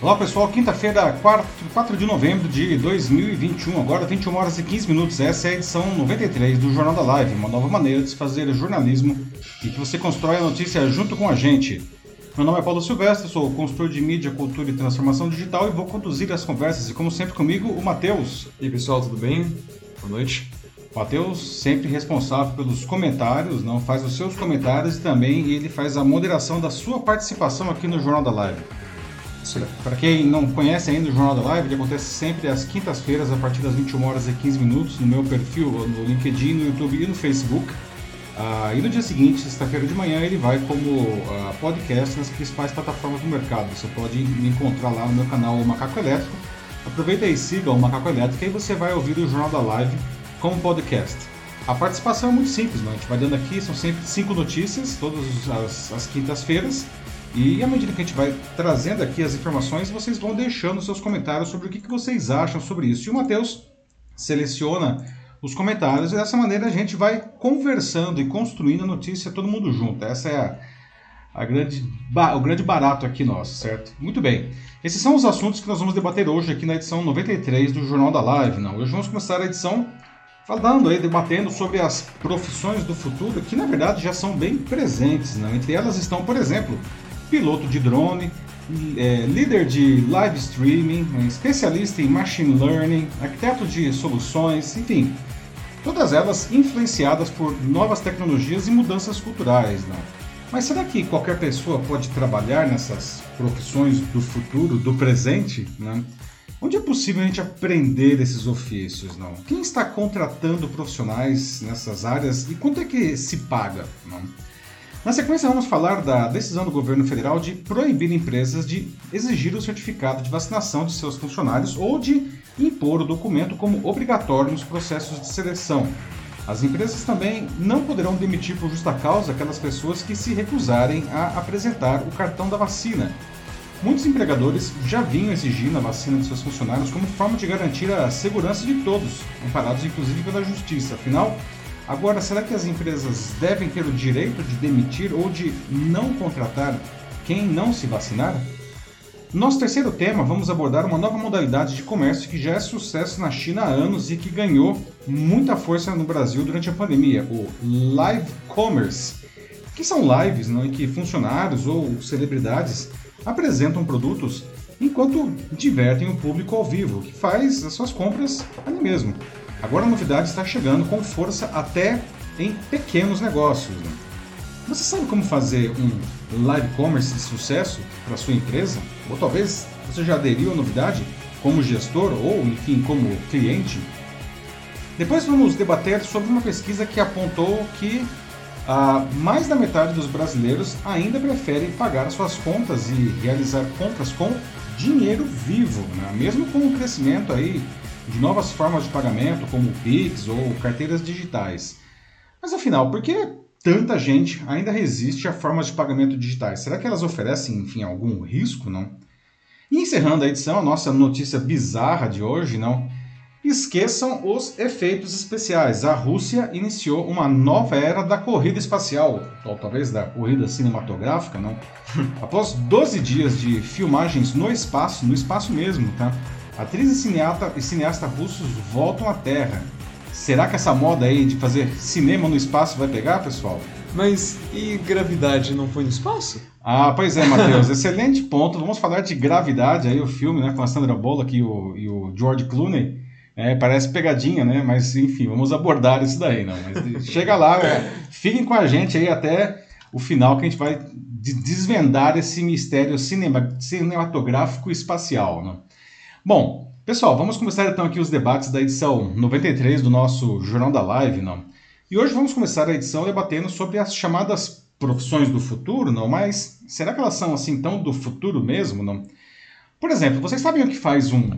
Olá pessoal, quinta-feira, 4, 4 de novembro de 2021, agora 21 horas e 15 minutos. Essa é a edição 93 do Jornal da Live, uma nova maneira de se fazer jornalismo e que você constrói a notícia junto com a gente. Meu nome é Paulo Silvestre, sou consultor de mídia, cultura e transformação digital e vou conduzir as conversas. E como sempre comigo, o Matheus. E aí pessoal, tudo bem? Boa noite. Matheus, sempre responsável pelos comentários, não faz os seus comentários e também ele faz a moderação da sua participação aqui no Jornal da Live. Para quem não conhece ainda o Jornal da Live, ele acontece sempre às quintas-feiras, a partir das 21 horas e 15 minutos, no meu perfil, no LinkedIn, no YouTube e no Facebook. Ah, e no dia seguinte, sexta-feira de manhã, ele vai como ah, podcast nas principais plataformas do mercado. Você pode me encontrar lá no meu canal Macaco Elétrico. Aproveita e siga o Macaco Elétrico e você vai ouvir o Jornal da Live como podcast. A participação é muito simples, né? a gente vai dando aqui, são sempre cinco notícias, todas as, as quintas-feiras. E à medida que a gente vai trazendo aqui as informações, vocês vão deixando seus comentários sobre o que, que vocês acham sobre isso. E o Matheus seleciona os comentários e dessa maneira a gente vai conversando e construindo a notícia todo mundo junto. Essa é a, a grande, o grande barato aqui nosso, certo? Muito bem. Esses são os assuntos que nós vamos debater hoje aqui na edição 93 do Jornal da Live. Não? Hoje vamos começar a edição falando aí, debatendo sobre as profissões do futuro, que na verdade já são bem presentes. Não? Entre elas estão, por exemplo, piloto de drone, é, líder de live streaming, né, especialista em machine learning, arquiteto de soluções, enfim, todas elas influenciadas por novas tecnologias e mudanças culturais. Não? Mas será que qualquer pessoa pode trabalhar nessas profissões do futuro, do presente? Não? Onde é possível a gente aprender esses ofícios? Não? Quem está contratando profissionais nessas áreas e quanto é que se paga? Não? Na sequência, vamos falar da decisão do governo federal de proibir empresas de exigir o certificado de vacinação de seus funcionários ou de impor o documento como obrigatório nos processos de seleção. As empresas também não poderão demitir por justa causa aquelas pessoas que se recusarem a apresentar o cartão da vacina. Muitos empregadores já vinham exigindo a vacina de seus funcionários como forma de garantir a segurança de todos, amparados inclusive pela justiça. Afinal, Agora, será que as empresas devem ter o direito de demitir ou de não contratar quem não se vacinar? Nosso terceiro tema, vamos abordar uma nova modalidade de comércio que já é sucesso na China há anos e que ganhou muita força no Brasil durante a pandemia, o live commerce. Que são lives não, em que funcionários ou celebridades apresentam produtos enquanto divertem o público ao vivo, que faz as suas compras ali mesmo. Agora a novidade está chegando com força até em pequenos negócios. Né? Você sabe como fazer um live commerce de sucesso para sua empresa? Ou talvez você já aderiu à novidade como gestor ou, enfim, como cliente? Depois vamos debater sobre uma pesquisa que apontou que ah, mais da metade dos brasileiros ainda preferem pagar suas contas e realizar compras com dinheiro vivo, né? mesmo com o crescimento aí de novas formas de pagamento, como Pix ou carteiras digitais. Mas afinal, por que tanta gente ainda resiste a formas de pagamento digitais? Será que elas oferecem, enfim, algum risco, não? E encerrando a edição, a nossa notícia bizarra de hoje, não? Esqueçam os efeitos especiais. A Rússia iniciou uma nova era da corrida espacial, ou talvez da corrida cinematográfica, não? Após 12 dias de filmagens no espaço, no espaço mesmo, tá? Atriz e cineasta, e cineasta russos voltam à Terra. Será que essa moda aí de fazer cinema no espaço vai pegar, pessoal? Mas e gravidade não foi no espaço? Ah, pois é, Matheus. excelente ponto. Vamos falar de gravidade aí, o filme, né, com a Sandra Bullock e o, e o George Clooney. É, parece pegadinha, né? Mas enfim, vamos abordar isso daí, não. Mas chega lá, fiquem com a gente aí até o final que a gente vai desvendar esse mistério cinema, cinematográfico espacial, não? Bom, pessoal, vamos começar então aqui os debates da edição 93 do nosso Jornal da Live, não? E hoje vamos começar a edição debatendo sobre as chamadas profissões do futuro, não? Mas será que elas são assim tão do futuro mesmo, não? Por exemplo, vocês sabem o que faz um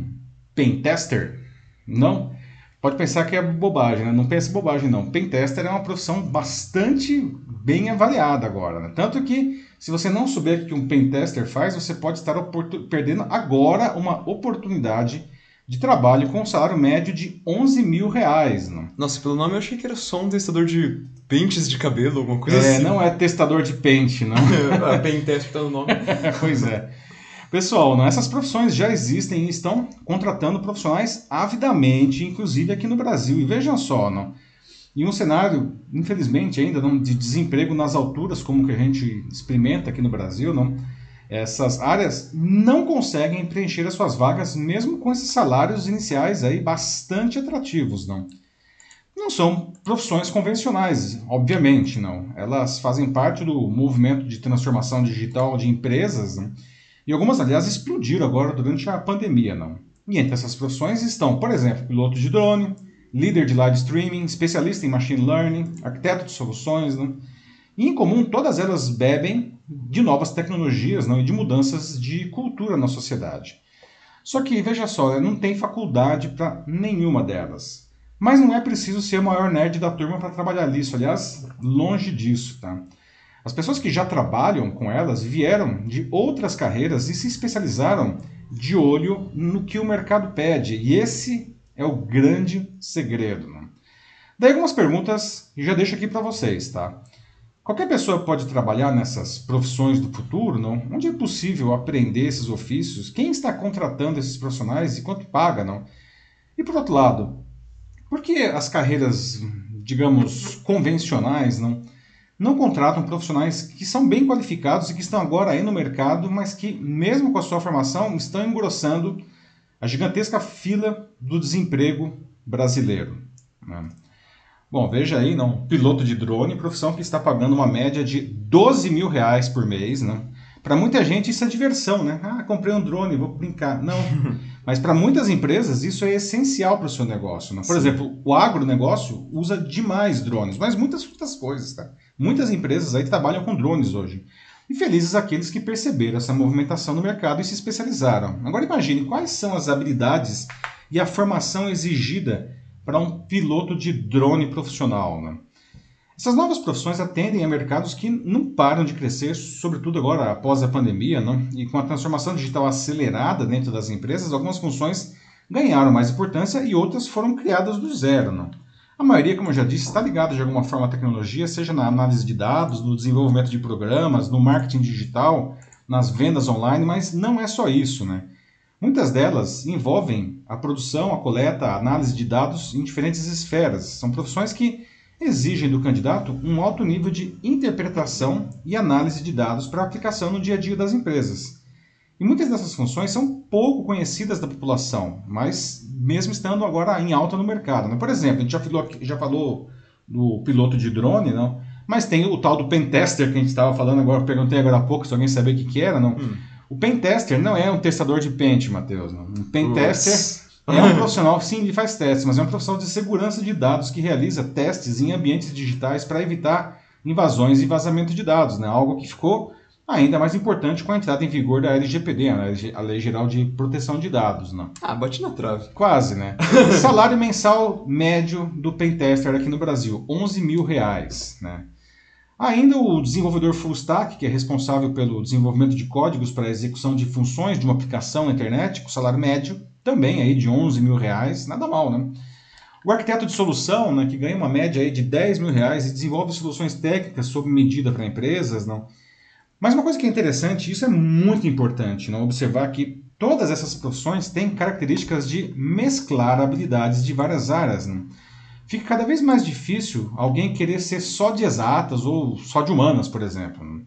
pen tester? Não? Pode pensar que é bobagem, né? Não pense bobagem não. Pen tester é uma profissão bastante bem avaliada agora, né? Tanto que se você não souber o que um pentester faz, você pode estar perdendo agora uma oportunidade de trabalho com um salário médio de 11 mil reais. Não? Nossa, pelo nome eu achei que era só um testador de pentes de cabelo, alguma coisa é, assim. Não é testador de pente, não. a pentester tá no nome. pois é. Pessoal, não, essas profissões já existem e estão contratando profissionais avidamente, inclusive aqui no Brasil. E vejam só, não, em um cenário, infelizmente ainda, não, de desemprego nas alturas, como que a gente experimenta aqui no Brasil, não, essas áreas não conseguem preencher as suas vagas, mesmo com esses salários iniciais aí bastante atrativos, não. Não são profissões convencionais, obviamente, não. Elas fazem parte do movimento de transformação digital de empresas, não? E algumas, aliás, explodiram agora durante a pandemia, não? E entre essas profissões estão, por exemplo, piloto de drone, líder de live streaming, especialista em machine learning, arquiteto de soluções, não? E em comum, todas elas bebem de novas tecnologias não? e de mudanças de cultura na sociedade. Só que, veja só, não tem faculdade para nenhuma delas. Mas não é preciso ser o maior nerd da turma para trabalhar nisso, aliás, longe disso, tá? As pessoas que já trabalham com elas vieram de outras carreiras e se especializaram de olho no que o mercado pede. E esse é o grande segredo. Né? Daí algumas perguntas e já deixo aqui para vocês, tá? Qualquer pessoa pode trabalhar nessas profissões do futuro, não? Onde é possível aprender esses ofícios? Quem está contratando esses profissionais e quanto paga, não? E por outro lado, por que as carreiras, digamos, convencionais, não? Não contratam profissionais que são bem qualificados e que estão agora aí no mercado, mas que, mesmo com a sua formação, estão engrossando a gigantesca fila do desemprego brasileiro. Né? Bom, veja aí, não, piloto de drone, profissão que está pagando uma média de 12 mil reais por mês, né? Para muita gente isso é diversão, né? Ah, comprei um drone, vou brincar. Não. Mas para muitas empresas isso é essencial para o seu negócio. Né? Por Sim. exemplo, o agronegócio usa demais drones, mas muitas outras coisas, tá? Muitas empresas aí trabalham com drones hoje. E felizes aqueles que perceberam essa movimentação no mercado e se especializaram. Agora imagine quais são as habilidades e a formação exigida para um piloto de drone profissional. Né? Essas novas profissões atendem a mercados que não param de crescer, sobretudo agora após a pandemia, não? e com a transformação digital acelerada dentro das empresas, algumas funções ganharam mais importância e outras foram criadas do zero. Não? A maioria, como eu já disse, está ligada de alguma forma à tecnologia, seja na análise de dados, no desenvolvimento de programas, no marketing digital, nas vendas online, mas não é só isso, né? Muitas delas envolvem a produção, a coleta, a análise de dados em diferentes esferas. São profissões que exigem do candidato um alto nível de interpretação e análise de dados para aplicação no dia a dia das empresas. E muitas dessas funções são pouco conhecidas da população, mas mesmo estando agora em alta no mercado. Né? Por exemplo, a gente já falou, já falou do piloto de drone, não? mas tem o tal do pentester que a gente estava falando agora, perguntei agora há pouco se alguém sabia o que, que era. Não? Hum. O pentester não é um testador de pente, Matheus. Não. Um pentester é um profissional, sim, ele faz testes, mas é um profissional de segurança de dados que realiza testes em ambientes digitais para evitar invasões e vazamento de dados, né? algo que ficou ainda mais importante com a entrada em vigor da LGPD, a Lei Geral de Proteção de Dados. Né? Ah, bate na trave. Quase, né? Salário mensal médio do pentester aqui no Brasil, 11 mil reais. Né? Ainda o desenvolvedor full stack, que é responsável pelo desenvolvimento de códigos para a execução de funções de uma aplicação na internet, com salário médio também aí de 11 mil reais, nada mal, né? O arquiteto de solução, né, que ganha uma média aí de 10 mil reais e desenvolve soluções técnicas sob medida para empresas, não? Mas uma coisa que é interessante, isso é muito importante, não? observar que todas essas profissões têm características de mesclar habilidades de várias áreas. Fica cada vez mais difícil alguém querer ser só de exatas ou só de humanas, por exemplo.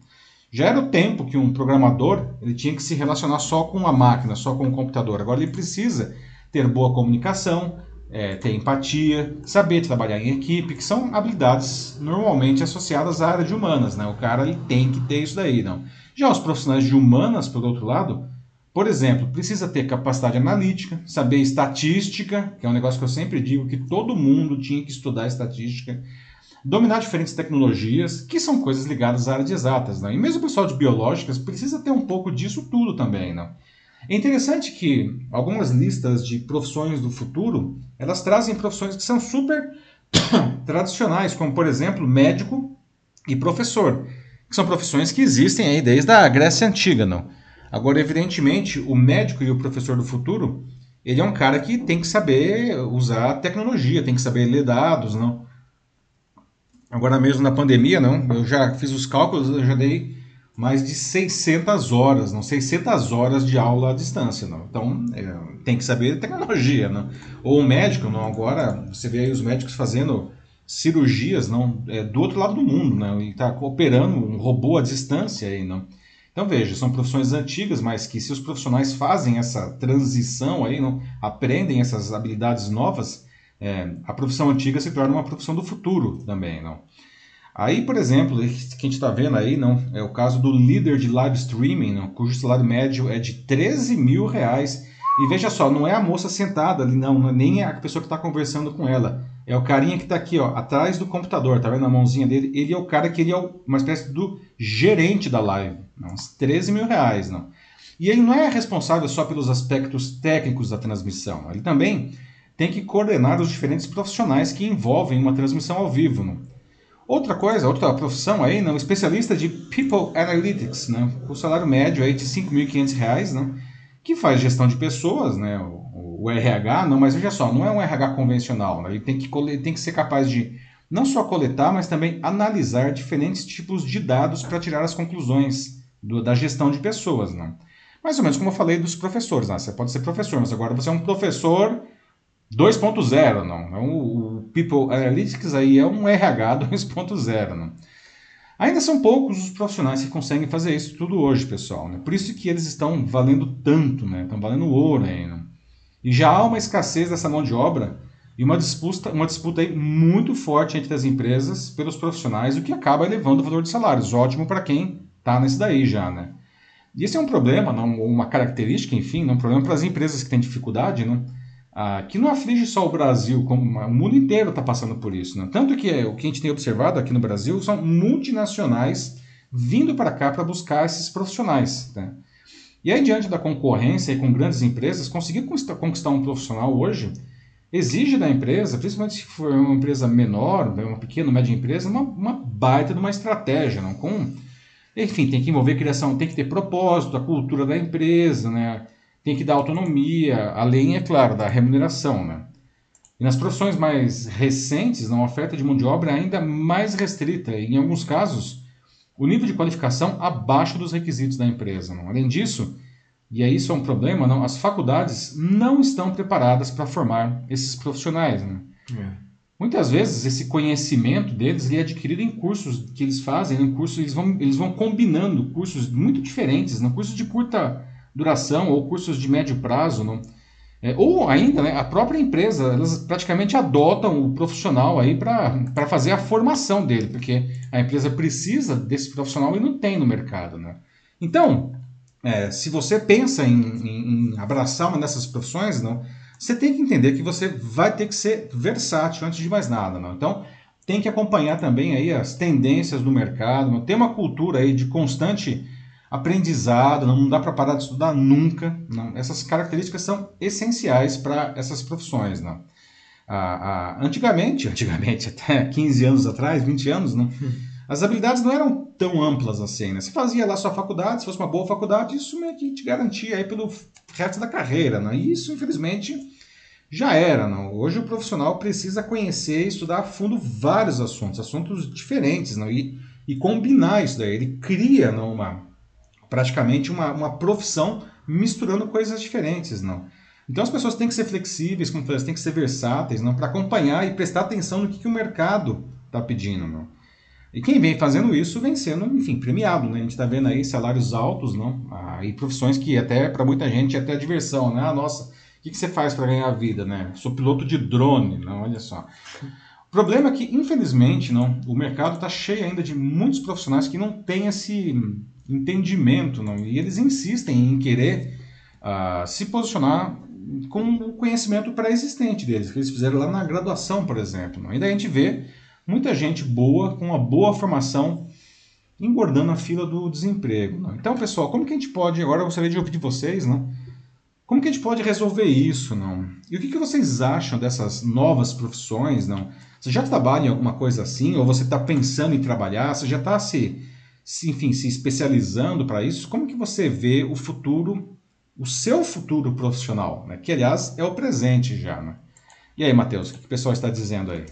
Já era o tempo que um programador ele tinha que se relacionar só com a máquina, só com o computador. Agora ele precisa ter boa comunicação, é, ter empatia, saber trabalhar em equipe, que são habilidades normalmente associadas à área de humanas, né? O cara ele tem que ter isso daí, não. Já os profissionais de humanas, por outro lado, por exemplo, precisa ter capacidade analítica, saber estatística, que é um negócio que eu sempre digo que todo mundo tinha que estudar estatística, dominar diferentes tecnologias, que são coisas ligadas à área de exatas, não. E mesmo o pessoal de biológicas precisa ter um pouco disso tudo também, não. É interessante que algumas listas de profissões do futuro, elas trazem profissões que são super tradicionais, como por exemplo, médico e professor, que são profissões que existem aí desde a Grécia Antiga, não? Agora, evidentemente, o médico e o professor do futuro, ele é um cara que tem que saber usar tecnologia, tem que saber ler dados, não? Agora mesmo na pandemia, não? Eu já fiz os cálculos, eu já dei mais de 600 horas, não 600 horas de aula à distância, não. Então é, tem que saber tecnologia, não. Ou o médico, não. Agora você vê aí os médicos fazendo cirurgias, não, é, do outro lado do mundo, não. E está operando um robô à distância aí, não. Então veja, são profissões antigas, mas que se os profissionais fazem essa transição aí, não, aprendem essas habilidades novas, é, a profissão antiga se torna uma profissão do futuro também, não. Aí, por exemplo, que a gente está vendo aí, não, é o caso do líder de live streaming, não, cujo salário médio é de 13 mil reais. E veja só, não é a moça sentada ali, não, é nem a pessoa que está conversando com ela. É o carinha que está aqui, ó, atrás do computador, tá vendo a mãozinha dele? Ele é o cara que ele é uma espécie do gerente da live. Não, uns 13 mil reais, não. E ele não é responsável só pelos aspectos técnicos da transmissão. Ele também tem que coordenar os diferentes profissionais que envolvem uma transmissão ao vivo. Não? Outra coisa, outra profissão aí, não, especialista de People Analytics, né, com salário médio aí de R$ 5.500, né, que faz gestão de pessoas, né, o, o, RH, não, mas veja só, não é um RH convencional, né, ele tem que, tem que ser capaz de não só coletar, mas também analisar diferentes tipos de dados para tirar as conclusões do, da gestão de pessoas, né. Mais ou menos como eu falei dos professores, né, você pode ser professor, mas agora você é um professor 2.0, não. É um, o People Analytics aí é um RH 2.0, não. Ainda são poucos os profissionais que conseguem fazer isso tudo hoje, pessoal. Né? Por isso que eles estão valendo tanto, né? Estão valendo ouro ainda. E já há uma escassez dessa mão de obra e uma disputa, uma disputa aí muito forte entre as empresas pelos profissionais, o que acaba elevando o valor de salários. Ótimo para quem está nesse daí já, né? E esse é um problema, não, uma característica, enfim, um problema para as empresas que têm dificuldade, não? Ah, que não aflige só o Brasil, como o mundo inteiro está passando por isso. Né? Tanto que o que a gente tem observado aqui no Brasil são multinacionais vindo para cá para buscar esses profissionais. Né? E aí, diante da concorrência e com grandes empresas, conseguir conquistar um profissional hoje exige da empresa, principalmente se for uma empresa menor, né, uma pequena, média empresa, uma, uma baita de uma estratégia, não? Com, enfim, tem que envolver criação, tem que ter propósito, a cultura da empresa, né? Tem que dar autonomia, além, é claro, da remuneração. Né? E nas profissões mais recentes, a oferta de mão de obra é ainda mais restrita, e em alguns casos, o nível de qualificação abaixo dos requisitos da empresa. Não? Além disso, e aí isso é um problema, não, as faculdades não estão preparadas para formar esses profissionais. Né? É. Muitas vezes esse conhecimento deles é adquirido em cursos que eles fazem, em cursos eles vão, eles vão combinando cursos muito diferentes, não? cursos de curta duração ou cursos de médio prazo, não? É, ou ainda, né, a própria empresa, elas praticamente adotam o profissional aí para fazer a formação dele, porque a empresa precisa desse profissional e não tem no mercado. Né? Então, é, se você pensa em, em, em, abraçar uma dessas profissões, não, você tem que entender que você vai ter que ser versátil antes de mais nada. Não? Então, tem que acompanhar também aí as tendências do mercado, não? tem uma cultura aí de constante aprendizado, não dá para parar de estudar nunca. Não. Essas características são essenciais para essas profissões. Não. Ah, ah, antigamente, antigamente, até 15 anos atrás, 20 anos, não, as habilidades não eram tão amplas assim. Né? Você fazia lá sua faculdade, se fosse uma boa faculdade, isso meio que te garantia aí pelo resto da carreira. Não? E isso, infelizmente, já era. Não? Hoje o profissional precisa conhecer e estudar a fundo vários assuntos, assuntos diferentes, não? E, e combinar isso daí. Ele cria não, uma, praticamente uma, uma profissão misturando coisas diferentes, não. Então as pessoas têm que ser flexíveis, como falei, têm que ser versáteis, não, para acompanhar e prestar atenção no que, que o mercado está pedindo, não. E quem vem fazendo isso vem sendo, enfim, premiado, né? A gente está vendo aí salários altos, não? Ah, e profissões que até para muita gente é até diversão, né? Ah, nossa, o que, que você faz para ganhar a vida, né? Sou piloto de drone, não? Olha só. O problema é que, infelizmente, não, o mercado está cheio ainda de muitos profissionais que não têm esse entendimento, não? e eles insistem em querer uh, se posicionar com o conhecimento pré-existente deles, que eles fizeram lá na graduação, por exemplo. Não? E daí a gente vê muita gente boa, com uma boa formação, engordando a fila do desemprego. Não? Então, pessoal, como que a gente pode, agora eu gostaria de ouvir de vocês, não? como que a gente pode resolver isso? Não? E o que, que vocês acham dessas novas profissões? Não? Você já trabalha em alguma coisa assim? Ou você está pensando em trabalhar? Você já está se se, enfim, se especializando para isso, como que você vê o futuro, o seu futuro profissional, né? que aliás é o presente já. Né? E aí, Matheus, o que o pessoal está dizendo aí?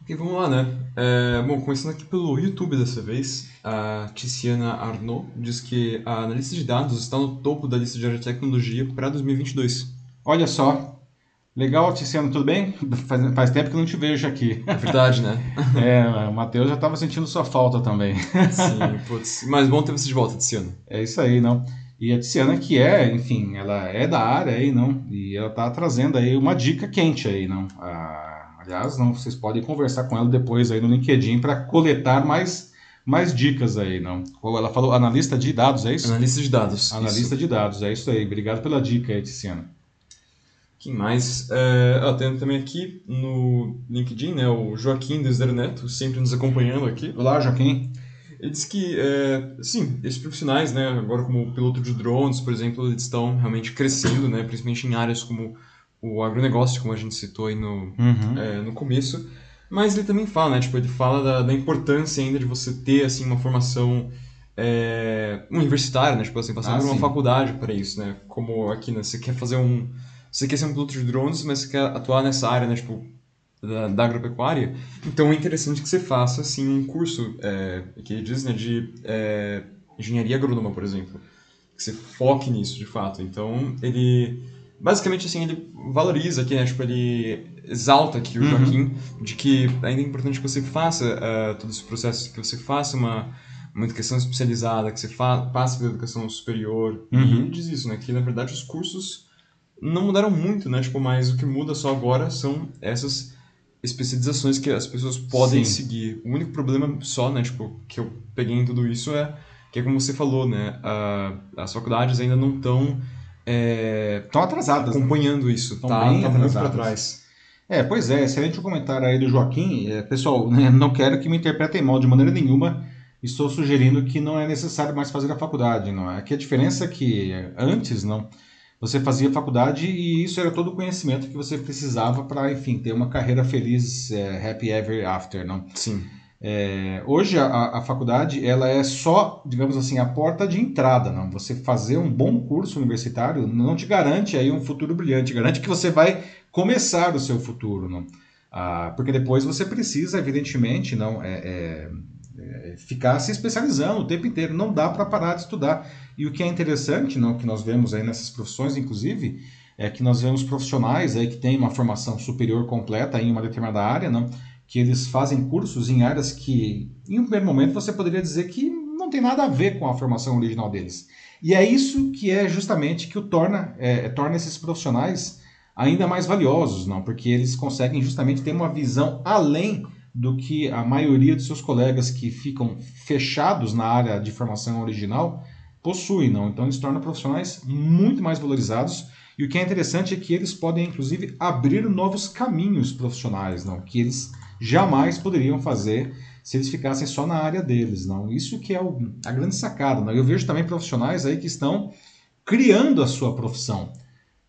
Ok, vamos lá, né? É, bom, começando aqui pelo YouTube dessa vez, a Tiziana Arnaud diz que a analista de dados está no topo da lista de tecnologia para 2022. Olha só. Legal, Tiziano, tudo bem? Faz, faz tempo que não te vejo aqui. É verdade, né? é, o Matheus já estava sentindo sua falta também. Sim, putz. Mas bom ter você de volta, Tiziano. É isso aí, não? E a Tiziana, que é, enfim, ela é da área aí, não? E ela tá trazendo aí uma dica quente aí, não? Ah, aliás, não, vocês podem conversar com ela depois aí no LinkedIn para coletar mais, mais dicas aí, não? Ela falou analista de dados, é isso? Analista de dados. Analista isso. de dados, é isso aí. Obrigado pela dica aí, Tiziana. Quem mais? É, tem também aqui no LinkedIn, né, o Joaquim Desder Neto, sempre nos acompanhando aqui. Olá, Joaquim. Ele diz que, é, sim, esses profissionais, né, agora como piloto de drones, por exemplo, eles estão realmente crescendo, né, principalmente em áreas como o agronegócio, como a gente citou aí no, Uhum. é, no começo. Mas ele também fala, né, tipo, ele fala da, da importância ainda de você ter, assim, uma formação é, universitária, né, tipo assim, passar Ah, por uma sim. faculdade para isso, né, como aqui, né, você quer fazer um... Você quer ser um piloto de drones, mas você quer atuar nessa área, né, tipo, da, da agropecuária, então é interessante que você faça assim um curso é, que ele diz né, de é, engenharia agrônoma, por exemplo, que você foque nisso de fato. Então ele basicamente assim ele valoriza aqui, né, tipo ele exalta aqui o Uhum. Joaquim de que ainda é importante que você faça ah, todo esse processo, que você faça uma uma educação especializada, que você passe pela educação superior. E Uhum. ele diz isso, né, que na verdade os cursos não mudaram muito, né? Tipo, mas o que muda só agora são essas especializações que as pessoas podem Sim. seguir. O único problema só, né, tipo, que eu peguei em tudo isso é que é como você falou, né, a- as faculdades ainda não estão Estão atrasadas, né? acompanhando isso, Tão tá, bem tá muito para trás. É, pois é, excelente o comentário aí do Joaquim. É, pessoal, né, não quero que me interpretem mal de maneira nenhuma. Estou sugerindo que não é necessário mais fazer a faculdade, não é? Que a diferença é que é, antes, não, você fazia faculdade e isso era todo o conhecimento que você precisava para, enfim, ter uma carreira feliz, é, happy ever after, não? Sim. É, hoje a, a faculdade ela é só, digamos assim, a porta de entrada, não. Você fazer um bom curso universitário não te garante aí um futuro brilhante, garante que você vai começar o seu futuro, não. Ah, porque depois você precisa, evidentemente, não é, é, é, ficar se especializando o tempo inteiro. Não dá para parar de estudar. E o que é interessante, não, que nós vemos aí nessas profissões, inclusive, é que nós vemos profissionais aí que têm uma formação superior completa em uma determinada área, não que eles fazem cursos em áreas que, em um primeiro momento, você poderia dizer que não tem nada a ver com a formação original deles. E é isso que é justamente que o torna, é, torna esses profissionais ainda mais valiosos, não? Porque eles conseguem justamente ter uma visão além do que a maioria de seus colegas que ficam fechados na área de formação original possuem, não? Então eles tornam profissionais muito mais valorizados e o que é interessante é que eles podem, inclusive, abrir novos caminhos profissionais, não? Que eles jamais poderiam fazer se eles ficassem só na área deles, não? Isso que é o, a grande sacada, não? Eu vejo também profissionais aí que estão criando a sua profissão,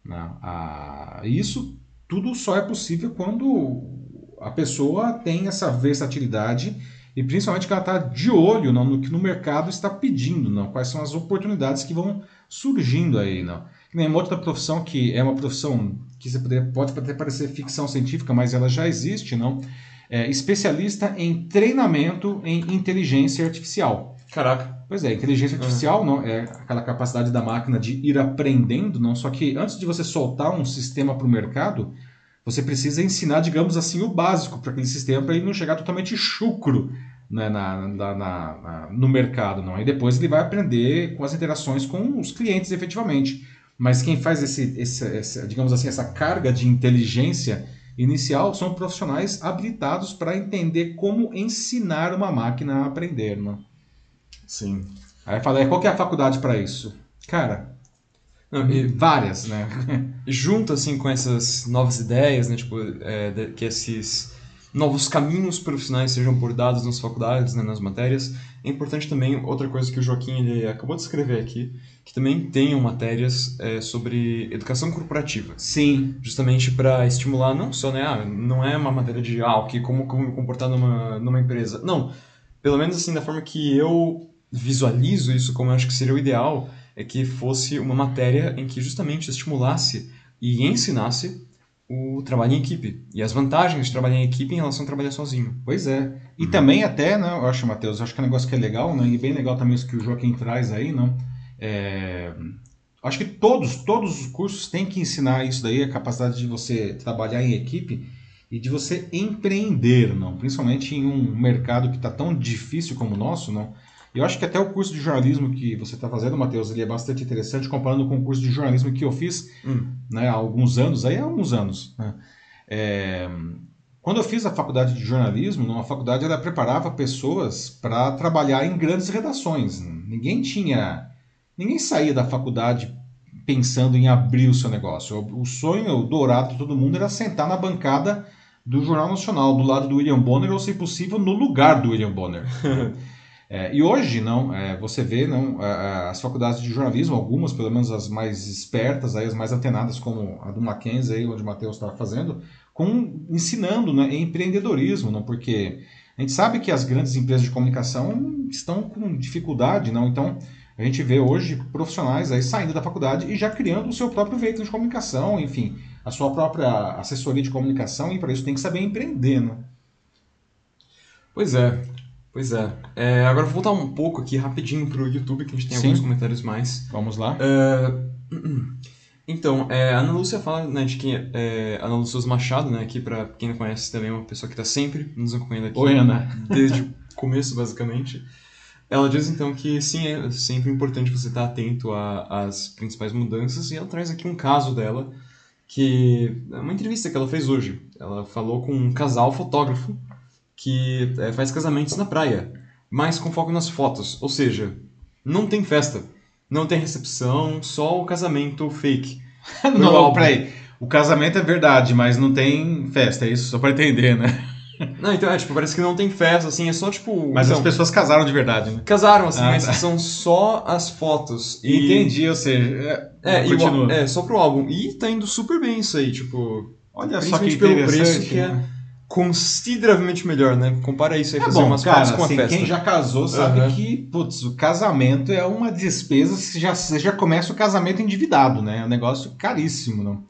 né? Ah, isso tudo só é possível quando a pessoa tem essa versatilidade e principalmente que ela está de olho não, no que no mercado está pedindo, não? Quais são as oportunidades que vão surgindo aí, não? Nem uma outra profissão que é uma profissão que você poder, pode até parecer ficção científica, mas ela já existe, não? É especialista em treinamento em inteligência artificial. Caraca. Pois é, inteligência artificial não é aquela capacidade da máquina de ir aprendendo, não. Só que antes de você soltar um sistema para o mercado, você precisa ensinar, digamos assim, o básico para aquele sistema para ele não chegar totalmente chucro né, na, na, na, no mercado, não. Aí depois ele vai aprender com as interações com os clientes, efetivamente. Mas quem faz esse, esse, esse digamos assim, essa carga de inteligência inicial são profissionais habilitados para entender como ensinar uma máquina a aprender, não. Sim. Aí fala, qual que é a faculdade para isso? Cara, Não, e várias, né? junto assim com essas novas ideias, né, tipo, é, que esses novos caminhos profissionais sejam abordados nas faculdades, né, nas matérias, é importante também outra coisa que o Joaquim ele acabou de escrever aqui, que também tenham matérias é, sobre educação corporativa, Sim. justamente para estimular não só, né, ah, não é uma matéria de ah, ok, como como me comportar numa numa empresa, não, pelo menos assim da forma que eu visualizo isso como eu acho que seria o ideal é que fosse uma matéria em que justamente estimulasse e ensinasse o trabalho em equipe e as vantagens de trabalhar em equipe em relação a trabalhar sozinho. Pois é. E uhum. também até, né, eu acho, Matheus, acho que é um negócio que é legal, né, e bem legal também isso que o Joaquim traz aí, não? É, acho que todos, todos os cursos têm que ensinar isso daí, a capacidade de você trabalhar em equipe e de você empreender, não? Principalmente em um mercado que está tão difícil como o nosso, não? Eu acho que até o curso de jornalismo que você está fazendo, Matheus, ele é bastante interessante comparando com o curso de jornalismo que eu fiz hum. né, há alguns anos, aí há alguns anos. Né? É, quando eu fiz a faculdade de jornalismo, a faculdade ela preparava pessoas para trabalhar em grandes redações. Ninguém tinha, ninguém saía da faculdade pensando em abrir o seu negócio. O sonho dourado de todo mundo era sentar na bancada do Jornal Nacional, do lado do William Bonner, ou se possível, no lugar do William Bonner. É, e hoje, não, é, você vê não, as faculdades de jornalismo, algumas, pelo menos as mais espertas, aí, as mais antenadas, como a do Mackenzie, aí, onde o Matheus está fazendo, com, ensinando né, empreendedorismo, não, porque a gente sabe que as grandes empresas de comunicação estão com dificuldade, não, então a gente vê hoje profissionais aí saindo da faculdade e já criando o seu próprio veículo de comunicação, enfim, a sua própria assessoria de comunicação, e para isso tem que saber empreender, né? Pois é, Pois é. é. Agora vou voltar um pouco aqui rapidinho pro YouTube, que a gente tem Sim. alguns comentários mais. Vamos lá. É... Então, é, a Ana Lúcia fala né, de que é, Ana Lúcia Machado, né, que para quem não conhece também é uma pessoa que está sempre nos acompanhando aqui. Oi, Ana. Desde o começo, basicamente. Ela diz então que sim, é sempre importante você estar atento às principais mudanças e ela traz aqui um caso dela, que é uma entrevista que ela fez hoje. Ela falou com um casal fotógrafo que é, faz casamentos na praia, mas com foco nas fotos. Ou seja, não tem festa, não tem recepção, só o casamento fake. não, peraí. O casamento é verdade, mas não tem festa, é isso? Só pra entender, né? Não, então é tipo, parece que não tem festa, assim, é só tipo. Mas então, as pessoas casaram de verdade, né? Casaram, assim, ah, mas tá. são só as fotos. E... Entendi, ou seja. É, é, continua. é, só pro álbum. E tá indo super bem isso aí, tipo. Olha só que pelo preço que é. Né? Consideravelmente melhor, né? Compara isso aí, é fazer bom, umas cara, com a assim, festa. Quem já casou sabe uhum. que, putz, o casamento é uma despesa, você já, você já começa o casamento endividado, né? É um negócio caríssimo, não?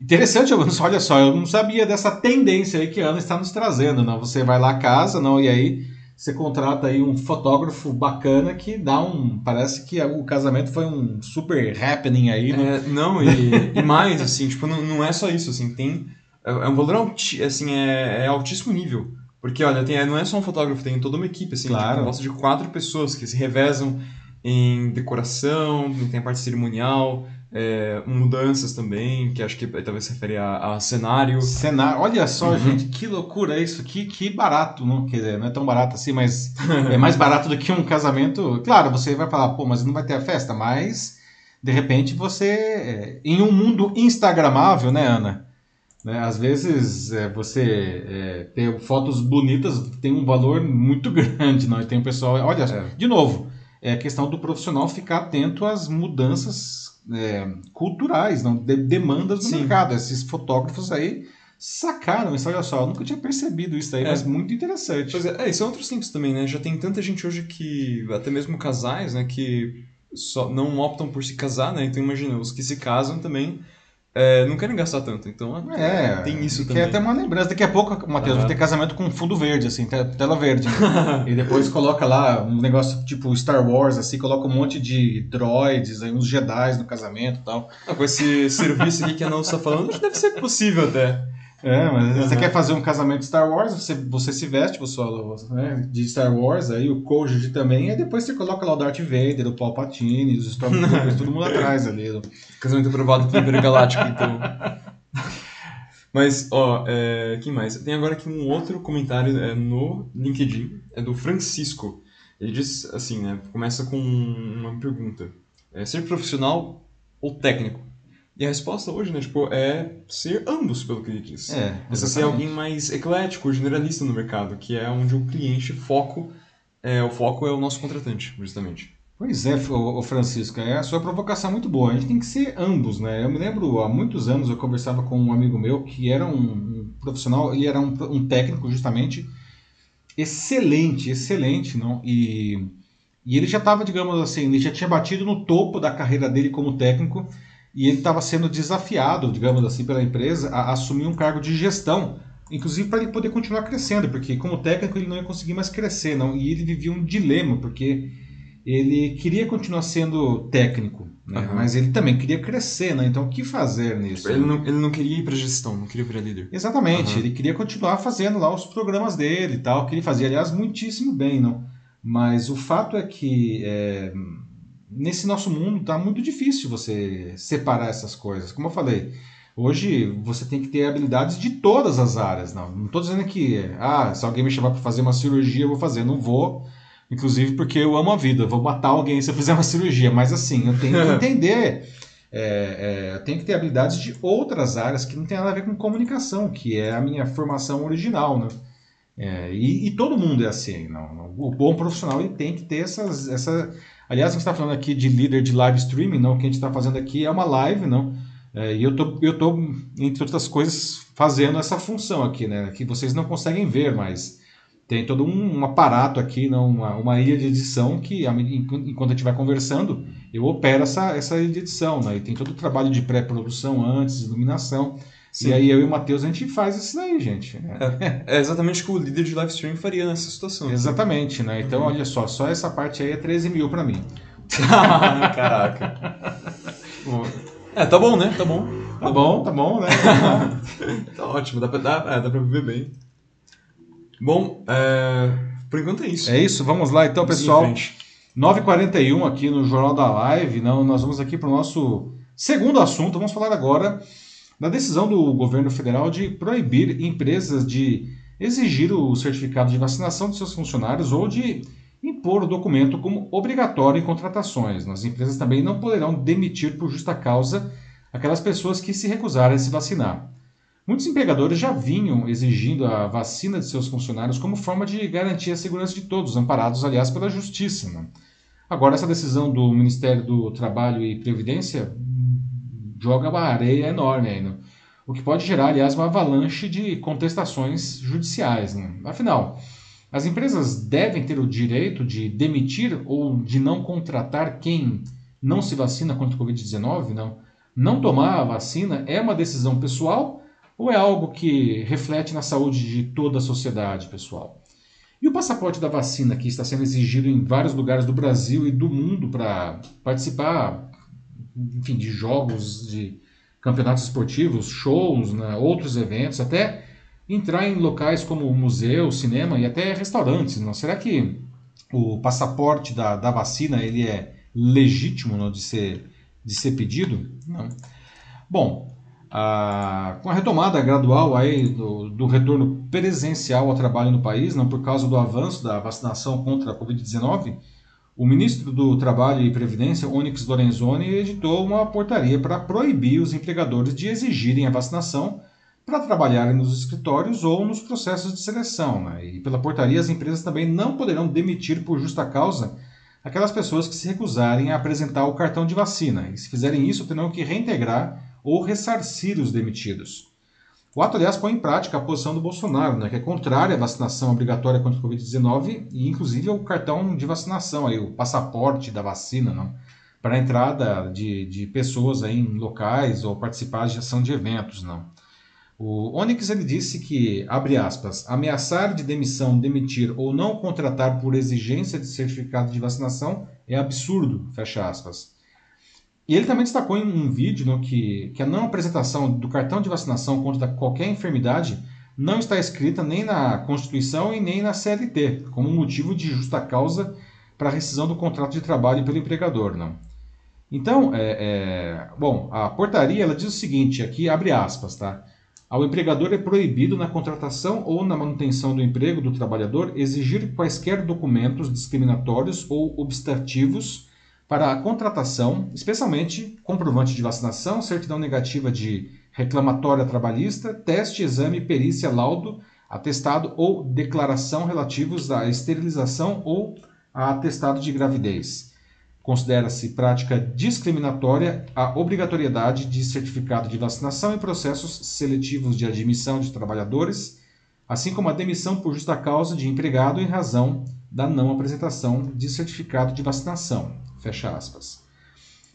Interessante, olha só, eu não sabia dessa tendência aí que a Ana está nos trazendo, não? Você vai lá a casa, não? E aí você contrata aí um fotógrafo bacana que dá um. Parece que o casamento foi um super happening aí, né? É, não, e, e mais, assim, tipo, não, não é só isso, assim, tem é, é um valor assim, é, é altíssimo nível. Porque, olha, tem, não é só um fotógrafo, tem toda uma equipe, assim, claro. tipo, de quatro pessoas que se revezam em decoração, tem a parte cerimonial, é, mudanças também, que acho que talvez se refere a, a cenário. Cenário, olha só, uhum. gente, que loucura isso, que, que barato, não, quer dizer, não é tão barato assim, mas é mais barato do que um casamento. Claro, você vai falar, pô, mas não vai ter a festa, mas de repente você, é, em um mundo instagramável, né, Ana? Né? Às vezes é, você é, ter fotos bonitas tem um valor muito grande, não? E tem o pessoal, olha, é. de novo, é a questão do profissional ficar atento às mudanças é, culturais, não, de, demandas do Sim. mercado. Esses fotógrafos aí sacaram isso, olha só, eu nunca tinha percebido isso aí, é. mas muito interessante. Pois é, é, isso é outros tempos também, né? Já tem tanta gente hoje que, até mesmo casais, né, que só não optam por se casar, né? Então imagina, os que se casam também é, não querem gastar tanto, então é, tem isso também. Que é até uma lembrança. Daqui a pouco, Matheus, vai ter casamento com fundo verde, assim, tela verde. Né? e depois coloca lá um negócio tipo Star Wars, assim, coloca um monte de droids, aí, uns Jedi no casamento e tal. Ah, com esse serviço aqui que a não está falando, acho que deve ser possível até. É, mas uhum. você quer fazer um casamento Star Wars, você, você se veste você, né, de Star Wars, aí o cônjuge também, e depois você coloca lá o Darth Vader, o Palpatine, os Stormtroopers, todo mundo atrás ali. Casamento aprovado pelo Império Galáctico, então. Mas, ó, é, quem mais? Tem agora aqui um outro comentário é, no LinkedIn, é do Francisco. Ele diz assim, né, começa com uma pergunta. É, ser profissional ou técnico? E a resposta hoje, né, tipo, é ser ambos, pelo que ele diz. É, Você ser alguém mais eclético, generalista no mercado, que é onde o cliente foco, é, o foco é o nosso contratante, justamente. Pois é, o Francisco, é a sua provocação é muito boa. A gente tem que ser ambos, né? Eu me lembro, há muitos anos eu conversava com um amigo meu que era um, profissional, ele era um, um, técnico justamente excelente, excelente, não? E, e ele já estava, digamos assim, ele já tinha batido no topo da carreira dele como técnico e ele estava sendo desafiado, digamos assim, pela empresa a assumir um cargo de gestão, inclusive para ele poder continuar crescendo, porque como técnico ele não ia conseguir mais crescer, não, e ele vivia um dilema, porque ele queria continuar sendo técnico, né? uhum. mas ele também queria crescer, né? Então o que fazer nisso? Ele não, ele não queria ir para gestão, não queria virar líder. Exatamente, uhum. ele queria continuar fazendo lá os programas dele e tal, que ele fazia, aliás, muitíssimo bem, não? Mas o fato é que é, nesse nosso mundo está muito difícil você separar essas coisas. Como eu falei, hoje você tem que ter habilidades de todas as áreas. Não estou dizendo que, ah, se alguém me chamar para fazer uma cirurgia, eu vou fazer. Não vou, inclusive porque eu amo a vida. Eu vou matar alguém se eu fizer uma cirurgia. Mas assim, eu tenho que entender. É, é, eu tenho que ter habilidades de outras áreas que não tem nada a ver com comunicação, que é a minha formação original, né? É, e, e, todo mundo é assim. Não, o bom profissional ele tem que ter essas, essa, Aliás, a gente está falando aqui de líder de live streaming, não? O que a gente está fazendo aqui é uma live, não? É, e eu tô, eu tô, entre outras coisas, fazendo essa função aqui, né? Que vocês não conseguem ver, mas tem todo um, um aparato aqui, não? Uma, uma ilha de edição que, enquanto a gente vai conversando, eu opero essa, essa ilha de edição, né? E tem todo o trabalho de pré-produção antes, iluminação. Sim. E aí eu e o Matheus a gente faz isso daí, gente. É, é, exatamente o que o líder de live stream faria nessa situação. Exatamente, né? Então, uhum. olha só, só essa parte aí é 13 mil pra mim. Caraca. é, tá bom, né? Tá bom. Tá, tá bom, tá bom, né? tá ótimo, dá pra, dá, é, dá pra viver bem. Bom, é, por enquanto é isso. É isso, vamos lá então, pessoal. 9h41 aqui no Jornal da Live. Não, nós vamos aqui para o nosso segundo assunto. Vamos falar agora da decisão do governo federal de proibir empresas de exigir o certificado de vacinação de seus funcionários ou de impor o documento como obrigatório em contratações. As empresas também não poderão demitir por justa causa aquelas pessoas que se recusarem a se vacinar. Muitos empregadores já vinham exigindo a vacina de seus funcionários como forma de garantir a segurança de todos, amparados, aliás, pela Justiça. Né? Agora, essa decisão do Ministério do Trabalho e Previdência joga uma areia enorme aí, né? o que pode gerar, aliás, uma avalanche de contestações judiciais. Né? Afinal, as empresas devem ter o direito de demitir ou de não contratar quem não se vacina contra o Covid-19? Não. Não tomar a vacina é uma decisão pessoal ou é algo que reflete na saúde de toda a sociedade, pessoal? E o passaporte da vacina que está sendo exigido em vários lugares do Brasil e do mundo para participar enfim, de jogos, de campeonatos esportivos, shows, né, outros eventos, até entrar em locais como museu, cinema e até restaurantes. Não? Será que o passaporte da, da vacina ele é legítimo não, de, ser, de ser pedido? Não. Bom, a, com a retomada gradual aí do, do, retorno presencial ao trabalho no país, não por causa do avanço da vacinação contra a Covid-19, o ministro do Trabalho e Previdência, Onyx Lorenzoni, editou uma portaria para proibir os empregadores de exigirem a vacinação para trabalharem nos escritórios ou nos processos de seleção. Né? E pela portaria, as empresas também não poderão demitir por justa causa aquelas pessoas que se recusarem a apresentar o cartão de vacina. E se fizerem isso, terão que reintegrar ou ressarcir os demitidos. O ato, aliás, põe em prática a posição do Bolsonaro, né, que é contrária à vacinação obrigatória contra o Covid-19 e, inclusive, ao cartão de vacinação, aí, o passaporte da vacina, não, para a entrada de, de pessoas aí em locais ou participar de ação de eventos. Não. O Onyx ele disse que, abre aspas, ameaçar de demissão, demitir ou não contratar por exigência de certificado de vacinação é absurdo, fecha aspas. E ele também destacou em um vídeo no, que, que a não apresentação do cartão de vacinação contra qualquer enfermidade não está escrita nem na Constituição e nem na CLT, como motivo de justa causa para a rescisão do contrato de trabalho pelo empregador. Não. Então, é, é, bom, a portaria ela diz o seguinte, aqui abre aspas, tá? Ao empregador é proibido na contratação ou na manutenção do emprego do trabalhador exigir quaisquer documentos discriminatórios ou obstativos para a contratação, especialmente comprovante de vacinação, certidão negativa de reclamatória trabalhista, teste, exame, perícia, laudo, atestado ou declaração relativos à esterilização ou a atestado de gravidez. Considera-se prática discriminatória a obrigatoriedade de certificado de vacinação em processos seletivos de admissão de trabalhadores, assim como a demissão por justa causa de empregado em razão da não apresentação de certificado de vacinação. Fecha aspas.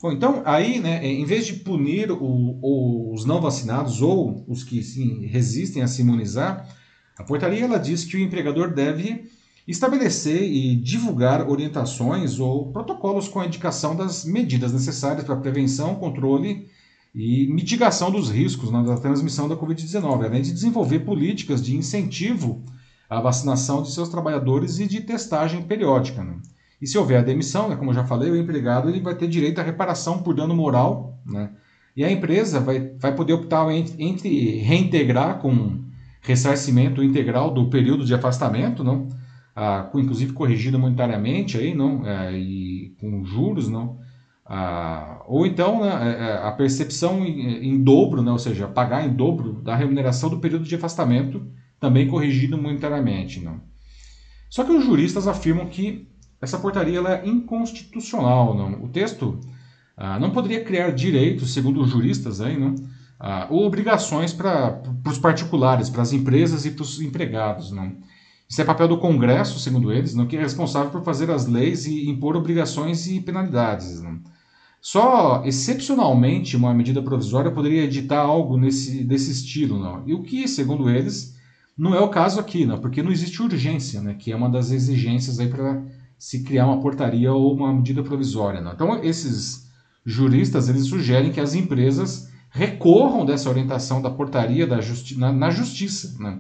Bom, então, aí, né, em vez de punir o, os não vacinados ou os que sim, resistem a se imunizar, a portaria ela diz que o empregador deve estabelecer e divulgar orientações ou protocolos com a indicação das medidas necessárias para prevenção, controle e mitigação dos riscos né, da transmissão da Covid-19, além de desenvolver políticas de incentivo à vacinação de seus trabalhadores e de testagem periódica. Né? E se houver a demissão, né, como eu já falei, o empregado ele vai ter direito à reparação por dano moral, né? e a empresa vai, vai poder optar entre, entre reintegrar com ressarcimento integral do período de afastamento, não? Ah, com, inclusive corrigido monetariamente aí, não? É, e com juros, não? Ah, ou então né, é, é, a percepção em, em, dobro, né, ou seja, pagar em dobro da remuneração do período de afastamento, também corrigido monetariamente. Não? Só que os juristas afirmam que essa portaria é inconstitucional. Não? O texto ah, não poderia criar direitos, segundo os juristas, aí, não? Ah, ou obrigações para os particulares, para as empresas e para os empregados. Não? Isso é papel do Congresso, segundo eles, não? que é responsável por fazer as leis e impor obrigações e penalidades. Não? Só excepcionalmente uma medida provisória poderia editar algo nesse, desse estilo. Não? E o que, segundo eles, não é o caso aqui, não? porque não existe urgência, né? que é uma das exigências para se criar uma portaria ou uma medida provisória. Então, esses juristas eles sugerem que as empresas recorram dessa orientação da portaria da justi na, na, justiça, né?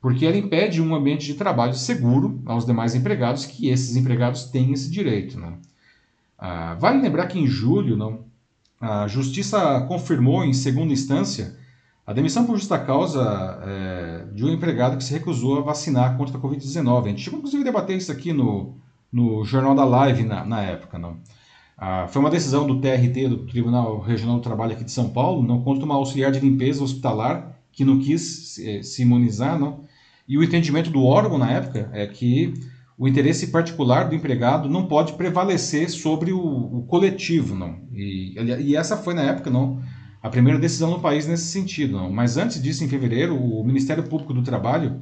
porque ela impede um ambiente de trabalho seguro aos demais empregados, que esses empregados têm esse direito. Né? Ah, vale lembrar que em julho não, a justiça confirmou em segunda instância a demissão por justa causa é, de um empregado que se recusou a vacinar contra a Covid-19. A gente chegou inclusive a debater isso aqui no, no Jornal da Live na, na época. Não? Ah, foi uma decisão do TRT, do Tribunal Regional do Trabalho aqui de São Paulo, não contra uma auxiliar de limpeza hospitalar que não quis se, se imunizar. Não? E o entendimento do órgão na época é que o interesse particular do empregado não pode prevalecer sobre o, o coletivo. Não? E, e essa foi, na época, não a primeira decisão no país nesse sentido. Não. Mas antes disso, em fevereiro, o Ministério Público do Trabalho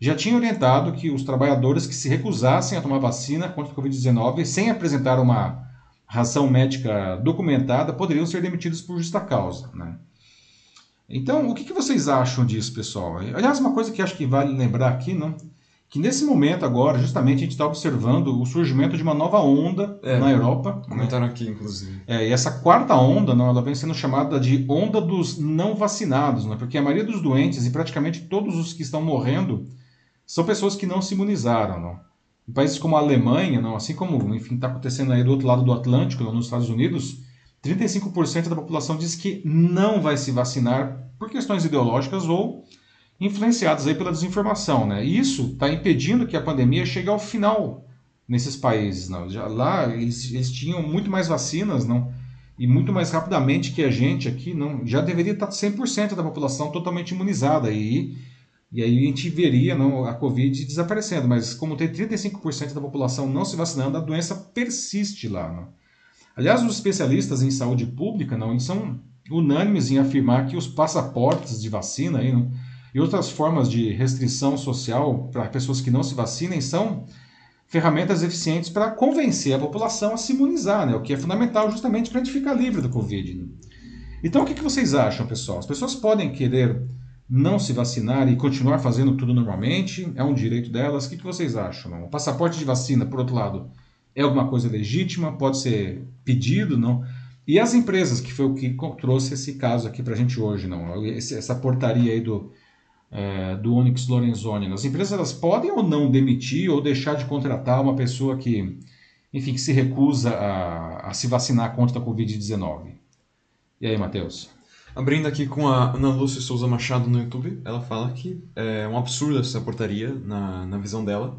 já tinha orientado que os trabalhadores que se recusassem a tomar vacina contra a Covid-19 sem apresentar uma razão médica documentada poderiam ser demitidos por justa causa. Né? Então, o que, que, vocês acham disso, pessoal? Aliás, uma coisa que acho que vale lembrar aqui, não? que nesse momento agora, justamente, a gente está observando o surgimento de uma nova onda é, na Europa. Comentaram né? aqui, inclusive. É, e essa quarta onda, não, ela vem sendo chamada de onda dos não vacinados, né? porque a maioria dos doentes e praticamente todos os que estão morrendo são pessoas que não se imunizaram. Não? Em países como a Alemanha, não, assim como enfim está acontecendo aí do outro lado do Atlântico, não, nos Estados Unidos, 35% da população diz que não vai se vacinar por questões ideológicas ou influenciados aí pela desinformação, né? E isso está impedindo que a pandemia chegue ao final nesses países, não? Já lá eles, eles, tinham muito mais vacinas, não? E muito mais rapidamente que a gente aqui, não? Já deveria estar 100% da população totalmente imunizada e e aí a gente veria não, a Covid desaparecendo, mas como tem 35% da população não se vacinando, a doença persiste lá. Não? Aliás, os especialistas em saúde pública não são unânimes em afirmar que os passaportes de vacina aí, não, e outras formas de restrição social para pessoas que não se vacinem são ferramentas eficientes para convencer a população a se imunizar, né? o que é fundamental justamente para a gente ficar livre do Covid. Né? Então, o que, que vocês acham, pessoal? As pessoas podem querer não se vacinar e continuar fazendo tudo normalmente, é um direito delas. O que, que vocês acham? Não? O passaporte de vacina, por outro lado, é alguma coisa legítima, pode ser pedido, não? E as empresas, que foi o que trouxe esse caso aqui para a gente hoje, não? Essa portaria aí do é, do Onyx Lorenzoni. As empresas elas podem ou não demitir ou deixar de contratar uma pessoa que, enfim, que se recusa a, a se vacinar contra a Covid-19. E aí, Matheus? Abrindo aqui com a Ana Lúcia Souza Machado no YouTube, ela fala que é um absurdo essa portaria na, na visão dela.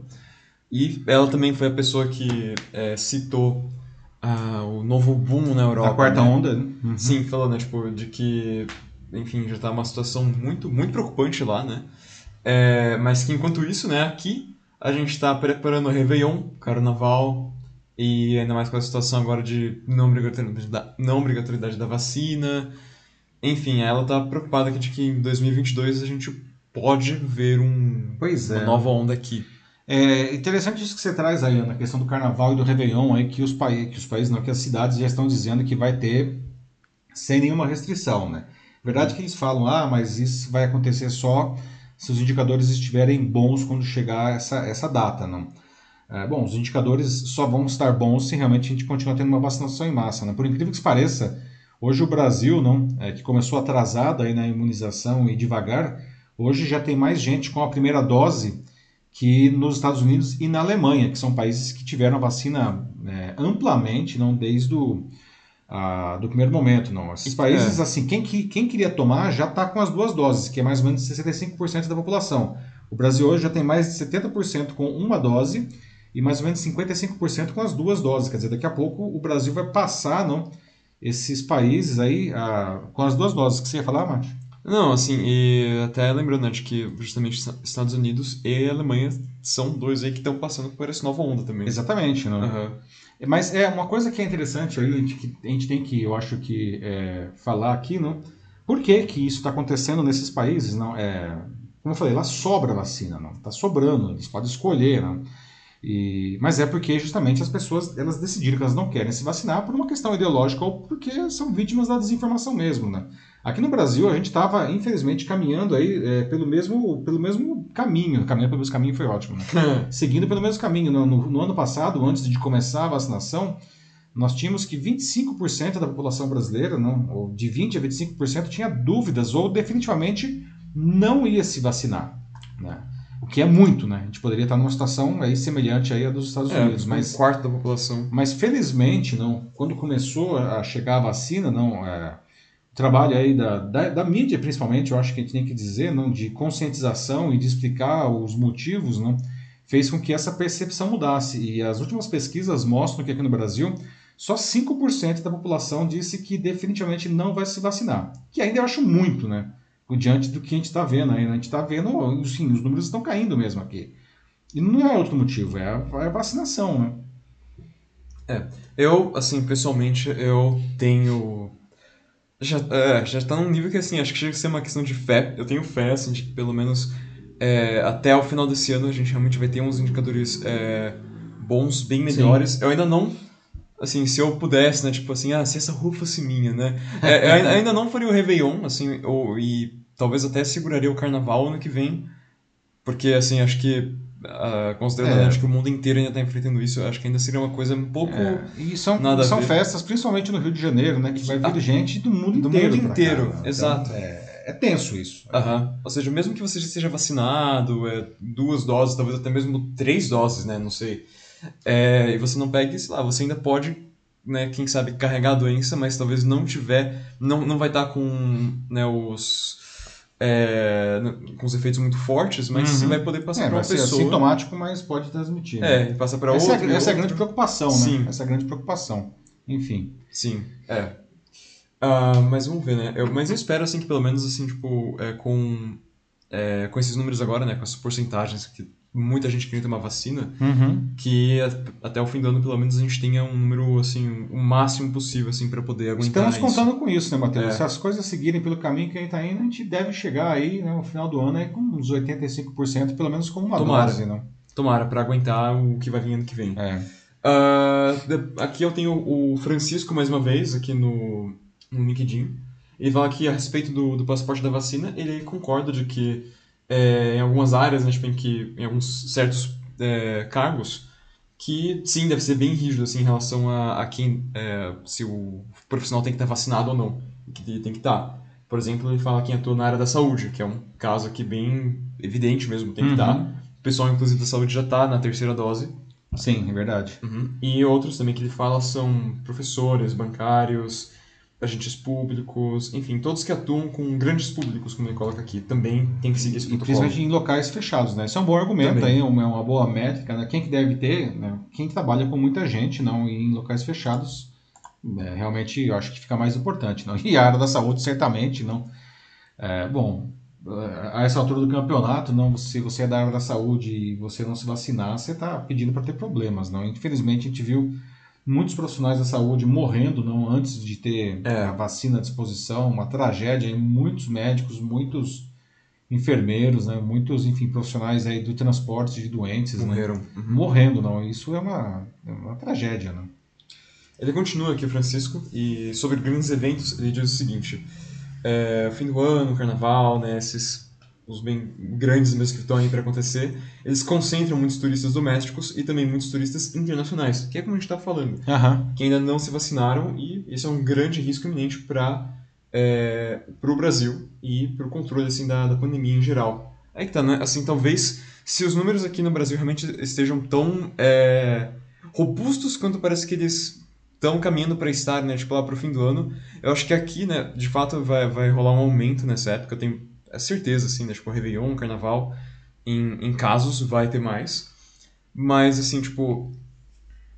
E ela também foi a pessoa que é, citou ah, o novo boom na Europa. A quarta né? onda, né? Uhum. Sim, falando, né, tipo, de que enfim, já está uma situação muito, muito preocupante lá, né? É, mas que enquanto isso, né, aqui a gente está preparando o Réveillon, Carnaval, e ainda mais com a situação agora de não obrigatoriedade da, não obrigatoriedade da vacina. Enfim, ela está preocupada de que em 2022 a gente pode ver um, é. uma nova onda aqui. É interessante isso que você traz aí, na questão do carnaval e do Réveillon, aí, que os, países, que os países, não, que as cidades já estão dizendo que vai ter sem nenhuma restrição, né? Verdade que eles falam, ah, mas isso vai acontecer só se os indicadores estiverem bons quando chegar essa, essa data, não? É, bom, os indicadores só vão estar bons se realmente a gente continuar tendo uma vacinação em massa, né? Por incrível que pareça, hoje o Brasil, não, é, que começou atrasado aí na imunização e devagar, hoje já tem mais gente com a primeira dose que nos Estados Unidos e na Alemanha, que são países que tiveram a vacina é, amplamente, não desde o a, do primeiro momento, não. Esses países, é. assim, quem, quem queria tomar já está com as duas doses, que é mais ou menos 65% da população. O Brasil hoje já tem mais de 70% com uma dose e mais ou menos 55% com as duas doses. Quer dizer, daqui a pouco o Brasil vai passar, não, esses países aí a, com as duas doses. Que você ia falar, Márcio? Não, assim, e até lembrando né, de que justamente Estados Unidos e Alemanha são dois aí que estão passando por essa nova onda também. Exatamente, não? Uhum. Mas é uma coisa que é interessante aí, que a gente tem que, eu acho que, é, falar aqui, não? Por que, que isso está acontecendo nesses países? Não, é, como eu falei, lá sobra vacina, não? Está sobrando, eles podem escolher, não? E, mas é porque justamente as pessoas elas decidiram que elas não querem se vacinar por uma questão ideológica ou porque são vítimas da desinformação mesmo, né? Aqui no Brasil a gente estava infelizmente caminhando aí é, pelo mesmo pelo mesmo caminho, caminhando pelo mesmo caminho foi ótimo, né? Seguindo pelo mesmo caminho. No, no, no, ano passado, antes de começar a vacinação, nós tínhamos que 25% da população brasileira, não, ou de 20 a 25% tinha dúvidas ou definitivamente não ia se vacinar, né? Que é muito, né? A gente poderia estar numa situação aí semelhante aí à dos Estados é, Unidos, mas um quarto da população. Mas felizmente, não. Quando começou a chegar a vacina, não. É, o trabalho aí da, da, da, mídia, principalmente, eu acho que a gente tem que dizer, não, de conscientização e de explicar os motivos, não, fez com que essa percepção mudasse. E as últimas pesquisas mostram que aqui no Brasil só 5% da população disse que definitivamente não vai se vacinar. Que ainda eu acho muito, né? Diante do que a gente está vendo. Né? A gente está vendo, sim, os números estão caindo mesmo aqui. E não é outro motivo, é a, é a vacinação, né? É, eu, assim, pessoalmente, eu tenho... Já, é, já tá num nível que, assim, acho que chega a ser uma questão de fé. Eu tenho fé, assim, de que pelo menos é, até o final desse ano a gente realmente vai ter uns indicadores é, bons, bem melhores. Sim. Eu ainda não assim, se eu pudesse, né, tipo assim, ah, se essa rua fosse minha, né, é, ainda não faria o Réveillon, assim, ou, e talvez até seguraria o carnaval ano que vem, porque assim, acho que Uh, considerando é. acho que o mundo inteiro ainda está enfrentando isso, acho que ainda seria uma coisa um pouco. É. E são, nada são festas, principalmente no Rio de Janeiro, né? Que vai vir ah, gente do mundo do inteiro. Do mundo inteiro, cá, exato. Então, é, é, tenso isso. Uhum. Ou seja, mesmo que você já seja vacinado, é, duas doses, talvez até mesmo três doses, né? Não sei. É, e você não pegue, sei lá, você ainda pode, né, quem sabe, carregar a doença, mas talvez não tiver, não, não vai estar com né, os é, com os efeitos muito fortes, mas uhum. você vai poder passar é, para uma pessoa. É sintomático, mas pode transmitir. Né? É, passa para outra. Essa, é, essa é a grande preocupação, Sim. né? Essa é a grande preocupação. Enfim. Sim, é. Uh, mas vamos ver, né? Eu, mas eu espero, assim, que pelo menos, assim, tipo, é, com, é, com esses números agora, né? Com essas porcentagens que muita gente queria tomar vacina, uhum. que até o fim do ano, pelo menos, a gente tenha um número, assim, o máximo possível, assim, para poder aguentar Estamos isso. contando com isso, né, Matheus? É. Se as coisas seguirem pelo caminho que a gente está indo, a gente deve chegar aí, né, no final do ano, aí, com uns 85%, pelo menos com uma Tomara. dose, né? Tomara, para aguentar o que vai vir ano que vem. É. Uh, aqui eu tenho o Francisco, mais uma vez, aqui no, no LinkedIn. Ele fala aqui a respeito do, do passaporte da vacina, ele concorda de que é, em algumas áreas, né, tipo, em, que, em alguns certos é, cargos, que sim, deve ser bem rígido assim, em relação a, a quem, é, se o profissional tem que estar vacinado ou não, que tem que estar. Por exemplo, ele fala quem atua na área da saúde, que é um caso aqui bem evidente mesmo, tem que uhum. estar. O pessoal, inclusive, da saúde já está na terceira dose. Sim, é verdade. Uhum. E outros também que ele fala são professores, bancários, agentes públicos, enfim, todos que atuam com grandes públicos, como ele coloca aqui, também tem que seguir esse protocolo. E principalmente em locais fechados, né? Isso é um bom argumento também. aí, uma, uma boa métrica, né? Quem que deve ter, né? Quem trabalha com muita gente, não em locais fechados, é, realmente eu acho que fica mais importante, não? E a área da saúde, certamente, não. É, bom, a essa altura do campeonato, não, se você é da área da saúde e você não se vacinar, você está pedindo para ter problemas, não? Infelizmente, a gente viu muitos profissionais da saúde morrendo não antes de ter é. a vacina à disposição, uma tragédia em muitos médicos, muitos enfermeiros, né? Muitos, enfim, profissionais aí do transporte de doentes, Morreram. né? Uhum. Morrendo, não. Isso é uma, é uma tragédia, né? Ele continua aqui, Francisco, e sobre grandes eventos, ele diz o seguinte: é, fim do ano, carnaval, né, esses os bem grandes mesmo que estão aí para acontecer, eles concentram muitos turistas domésticos e também muitos turistas internacionais, que é como a gente está falando, Aham. que ainda não se vacinaram e esse é um grande risco iminente para é, o Brasil e para o controle assim da, da pandemia em geral. Aí que tá, né? Assim, talvez se os números aqui no Brasil realmente estejam tão é, robustos quanto parece que eles estão caminhando para estar, né, tipo lá pro fim do ano, eu acho que aqui, né, de fato vai, vai rolar um aumento nessa época, eu tenho certeza, assim, né, tipo Réveillon, Carnaval, em, em casos vai ter mais, mas, assim, tipo,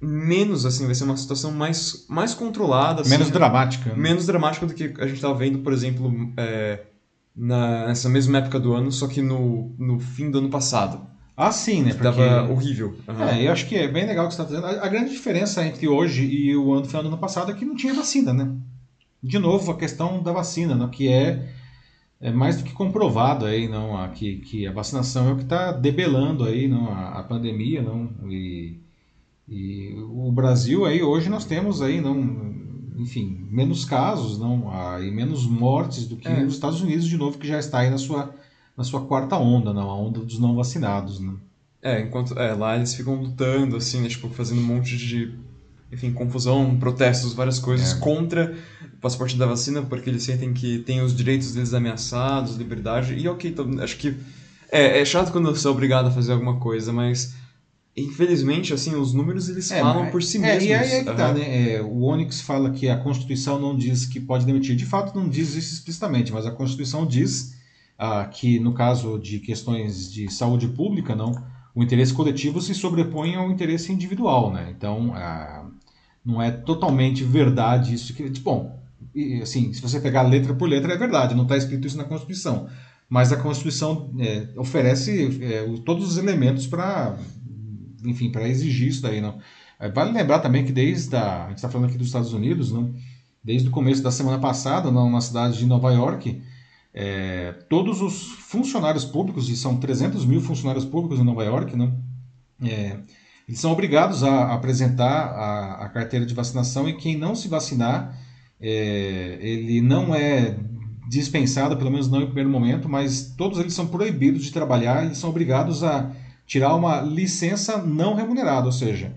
menos, assim, vai ser uma situação mais, mais controlada, assim, Menos né? dramática. né? menos dramática do que a gente estava vendo, por exemplo, é, na, nessa mesma época do ano, só que no, no fim do ano passado. Ah, sim, né? Porque... Tava horrível. Aham. É, eu acho que é bem legal o que você está fazendo. A, a grande diferença entre hoje e o ano final do ano passado é que não tinha vacina, né? De novo, a questão da vacina, né? que é, é mais do que comprovado aí, não? A, que, que a vacinação é o que está debelando aí, não? A, a pandemia, não? E, e o Brasil aí, hoje nós temos aí, não? Enfim, menos casos, não? Ah, e menos mortes do que É. os Estados Unidos, de novo, que já está aí na sua, na sua quarta onda, não? A onda dos não vacinados, né? É, enquanto é, lá eles ficam lutando, assim, né, tipo, fazendo um monte de, enfim, confusão, protestos, várias coisas É. contra passaporte da vacina, porque eles sentem que tem os direitos deles ameaçados, liberdade, e ok, então, acho que é, é chato quando você é obrigado a fazer alguma coisa, mas infelizmente, assim, os números eles falam mas- por si é, mesmos. E aí é que tá, né? É, o Onyx fala que a Constituição não diz que pode demitir. De fato, não diz isso explicitamente, mas a Constituição diz ah, que, no caso de questões de saúde pública, não, o interesse coletivo se sobrepõe ao interesse individual, né? Então, ah, não é totalmente verdade isso que, bom, assim, se você pegar letra por letra é verdade, não está escrito isso na Constituição, mas a Constituição é, oferece é, todos os elementos para, enfim, para exigir isso daí, não? É, Vale lembrar também que desde a, a gente está falando aqui dos Estados Unidos, não? Desde o começo da semana passada, não, na cidade de Nova York, é, todos os funcionários públicos, e são 300 mil funcionários públicos em Nova York, não? É, eles são obrigados a apresentar a, a carteira de vacinação e quem não se vacinar, é, ele não é dispensado, pelo menos não em primeiro momento, mas todos eles são proibidos de trabalhar e são obrigados a tirar uma licença não remunerada, ou seja,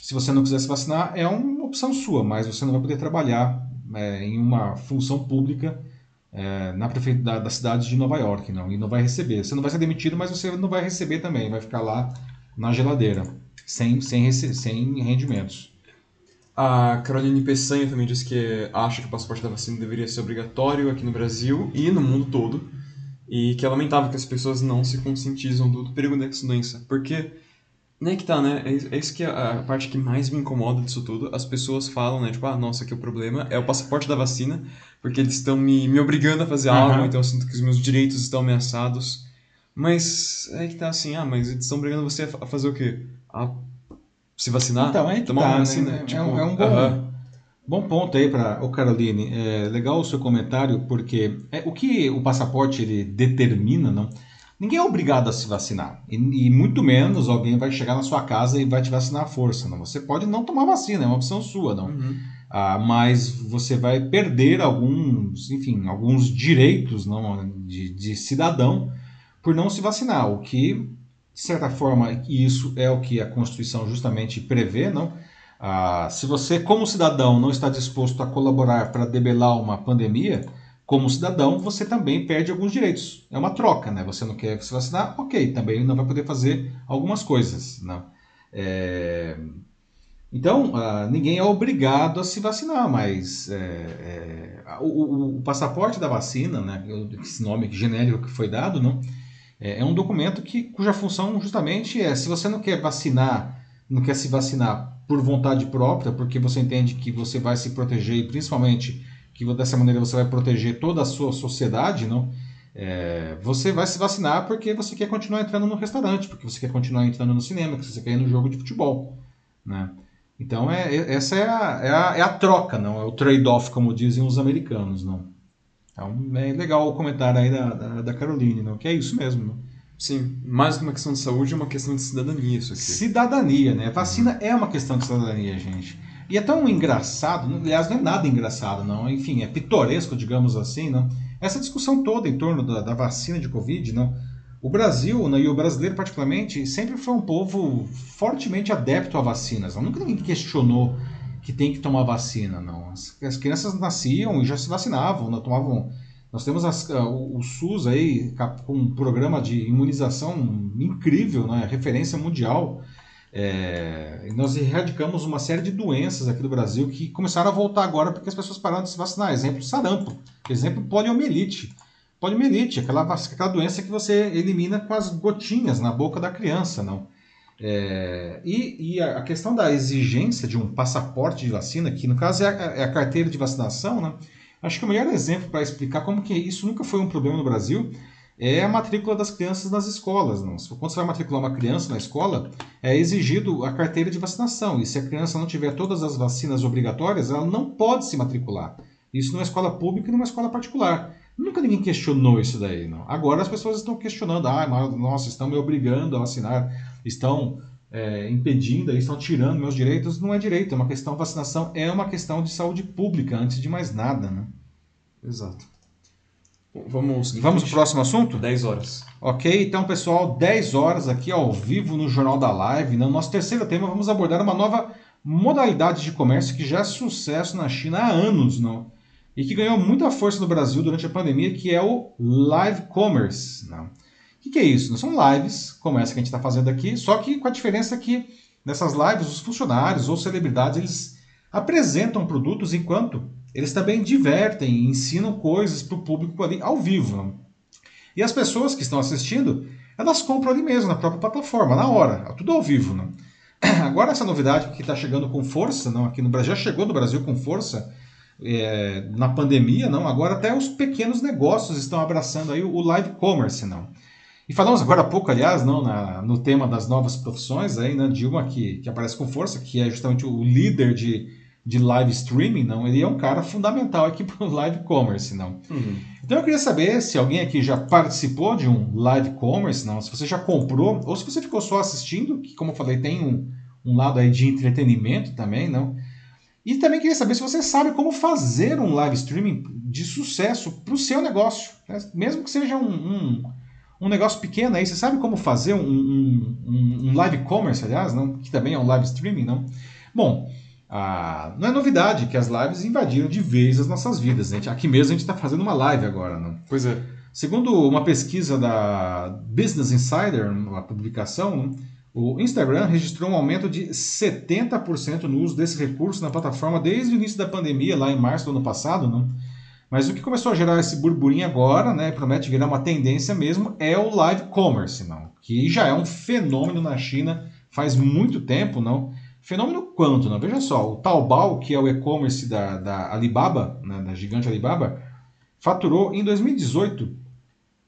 se você não quiser se vacinar, é uma opção sua, mas você não vai poder trabalhar é, em uma função pública é, na prefeitura da, da cidade de Nova York, não, e não vai receber. Você não vai ser demitido, mas você não vai receber também, vai ficar lá na geladeira, sem, sem, sem rendimentos. A Caroline Peçanha também disse que acha que o passaporte da vacina deveria ser obrigatório aqui no Brasil e no mundo todo. E que é lamentável que as pessoas não se conscientizam do, do perigo dessa doença. Porque, né que tá, né? É, isso- é isso que é a, parte que mais me incomoda disso tudo. As pessoas falam, né? Tipo, ah, nossa, aqui o problema é o passaporte da vacina, porque eles estão me, me obrigando a fazer Aham. algo, então eu sinto que os meus direitos estão ameaçados. Mas é que tá assim, ah, mas eles estão obrigando você a fazer o quê? A se vacinar? Então, é que Tomar tá, uma né? vacina? É- Tipo, é um- é um bom- aham. Bom ponto aí para o Caroline. É legal o seu comentário, porque é, o que o passaporte ele determina, não? Ninguém é obrigado a se vacinar. E, e muito menos alguém vai chegar na sua casa e vai te vacinar à força. Não? Você pode não tomar vacina, é uma opção sua, não. Uhum. Ah, mas você vai perder alguns, enfim, alguns direitos não, de, de cidadão por não se vacinar, o que, de certa forma, isso é o que a Constituição justamente prevê, não? Ah, se você, como cidadão, não está disposto a colaborar para debelar uma pandemia, como cidadão, você também perde alguns direitos. É uma troca, né? Você não quer se vacinar, ok, também não vai poder fazer algumas coisas, não? É, Então, ah, ninguém é obrigado a se vacinar, mas é, é, o, o- o passaporte da vacina, né, esse nome genérico que foi dado, não, é, é um documento que, cuja função justamente é, se você não quer vacinar, não quer se vacinar por vontade própria, porque você entende que você vai se proteger e principalmente que dessa maneira você vai proteger toda a sua sociedade, não? É, você vai se vacinar porque você quer continuar entrando no restaurante, porque você quer continuar entrando no cinema, porque você quer ir no jogo de futebol, né? Então é, é- essa é a, é, a, é a troca, não é o trade-off, como dizem os americanos, não. Então é legal o comentário aí da, da, da Caroline, não? que é isso mesmo. Não? Sim, mais que uma questão de saúde, é uma questão de cidadania isso aqui. Cidadania, né? Vacina é uma questão de cidadania, gente. E é tão engraçado, aliás, não é nada engraçado, não. Enfim, é pitoresco, digamos assim, não. Essa discussão toda em torno da, da vacina de Covid, não. O Brasil, né, e o brasileiro particularmente, sempre foi um povo fortemente adepto a vacinas. Não. Nunca ninguém questionou que tem que tomar vacina, não. As, as crianças nasciam e já se vacinavam, não tomavam nós temos as, o, o, SUS aí com um programa de imunização incrível, né? referência mundial. É, nós erradicamos uma série de doenças aqui do Brasil que começaram a voltar agora porque as pessoas pararam de se vacinar. Exemplo, sarampo. Exemplo, poliomielite. Poliomielite, aquela, aquela doença que você elimina com as gotinhas na boca da criança, não? É, e, e, a questão da exigência de um passaporte de vacina, que no caso é a, é a carteira de vacinação, né? Acho que o melhor exemplo para explicar como que isso nunca foi um problema no Brasil é a matrícula das crianças nas escolas. Não? Quando você vai matricular uma criança na escola, é exigido a carteira de vacinação. E se a criança não tiver todas as vacinas obrigatórias, ela não pode se matricular. Isso numa escola pública e numa escola particular. Nunca ninguém questionou isso daí, não. Agora as pessoas estão questionando. Ah, nossa, estão me obrigando a vacinar. Estão é, impedindo, estão tirando meus direitos, não é direito, é uma questão, vacinação é uma questão de saúde pública, antes de mais nada, né? Exato. Vamos, Vamos para o próximo assunto? 10 horas. Ok, então pessoal, 10 horas aqui ao vivo no Jornal da Live. No nosso terceiro tema, vamos abordar uma nova modalidade de comércio que já é sucesso na China há anos, não? E que ganhou muita força no Brasil durante a pandemia, que é o live commerce. Não? Que, que é isso? São lives, como essa que a gente está fazendo aqui, só que com a diferença que nessas lives os funcionários ou celebridades eles apresentam produtos enquanto eles também divertem, ensinam coisas para o público ali ao vivo. E as pessoas que estão assistindo, elas compram ali mesmo, na própria plataforma, na hora, tudo ao vivo. Né? Agora essa novidade que está chegando com força, não, aqui no Brasil, já chegou no Brasil com força, é, na pandemia, não. Agora até os pequenos negócios estão abraçando aí o live commerce, não. E falamos agora há pouco, aliás, não, na, no tema das novas profissões, aí, né, de uma que, que aparece com força, que é justamente o líder de, de live streaming, não, ele é um cara fundamental aqui para o live commerce, não. Uhum. Então eu queria saber se alguém aqui já participou de um live commerce, não, se você já comprou, ou se você ficou só assistindo, que como eu falei, tem um, um lado aí de entretenimento também, não. E também queria saber se você sabe como fazer um live streaming de sucesso para o seu negócio, né? mesmo que seja um, um um negócio pequeno aí. Você sabe como fazer um, um, um live commerce, aliás, não? que também é um live streaming, não? Bom, ah, não é novidade que as lives invadiram de vez as nossas vidas. Gente. Aqui mesmo a gente está fazendo uma live agora, não? Pois é. Segundo uma pesquisa da Business Insider, uma publicação, o Instagram registrou um aumento de 70% no uso desse recurso na plataforma desde o início da pandemia, lá em março do ano passado. Não? Mas o que começou a gerar esse burburinho agora, né, promete virar uma tendência mesmo, é o live commerce, não? Que já é um fenômeno na China faz muito tempo, não? Fenômeno quanto, não? Veja só, o Taobao, que é o e-commerce da, da Alibaba, né, da gigante Alibaba, faturou em 2018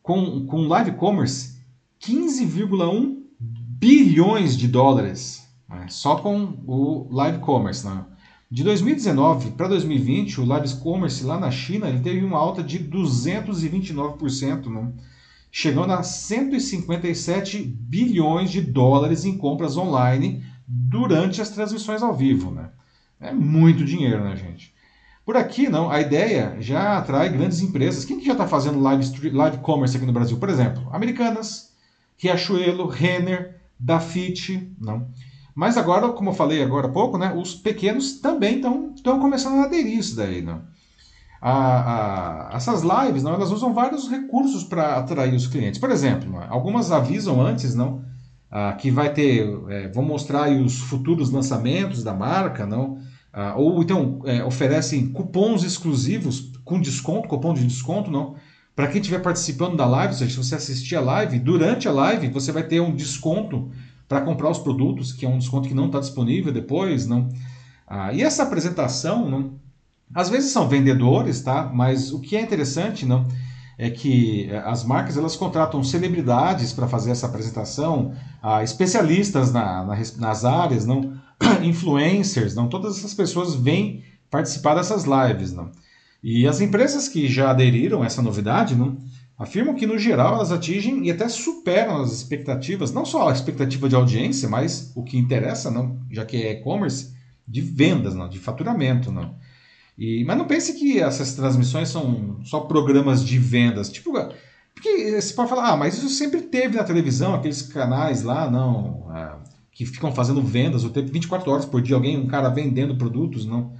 com, com live commerce 15,1 bilhões de dólares, né, só com o live commerce, não? De 2019 para 2020, o live commerce lá na China ele teve uma alta de 229%, né? chegando a 157 bilhões de dólares em compras online durante as transmissões ao vivo. Né? É muito dinheiro, né, gente? Por aqui, não, a ideia já atrai grandes empresas. Quem que já está fazendo live, live commerce aqui no Brasil? Por exemplo, Americanas, Riachuelo, Renner, Dafit, não? Mas agora, como eu falei agora há pouco, né, os pequenos também estão começando a aderir isso daí. Né? A, a, essas lives, não, elas usam vários recursos para atrair os clientes. Por exemplo, né, algumas avisam antes, não, ah, que vai ter, é, vão mostrar os futuros lançamentos da marca, não, ah, ou então é, oferecem cupons exclusivos com desconto, cupom de desconto, não, para quem estiver participando da live, ou seja, se você assistir a live, durante a live você vai ter um desconto para comprar os produtos, que é um desconto que não está disponível depois, não. Ah, e essa apresentação, não, às vezes são vendedores, tá? Mas o que é interessante, não, é que eh, as marcas elas contratam celebridades para fazer essa apresentação, ah, especialistas na, na, nas áreas, não, influencers, não. Todas essas pessoas vêm participar dessas lives, não. E as empresas que já aderiram a essa novidade não, afirmam que, no geral, elas atingem e até superam as expectativas, não só a expectativa de audiência, mas o que interessa, não, já que é e-commerce, de vendas, não, de faturamento. Não. E, mas não pense que essas transmissões são só programas de vendas. Tipo, porque você pode falar, ah, mas isso sempre teve na televisão, aqueles canais lá, não, é, que ficam fazendo vendas o tempo 24 horas por dia, alguém, um cara vendendo produtos, não.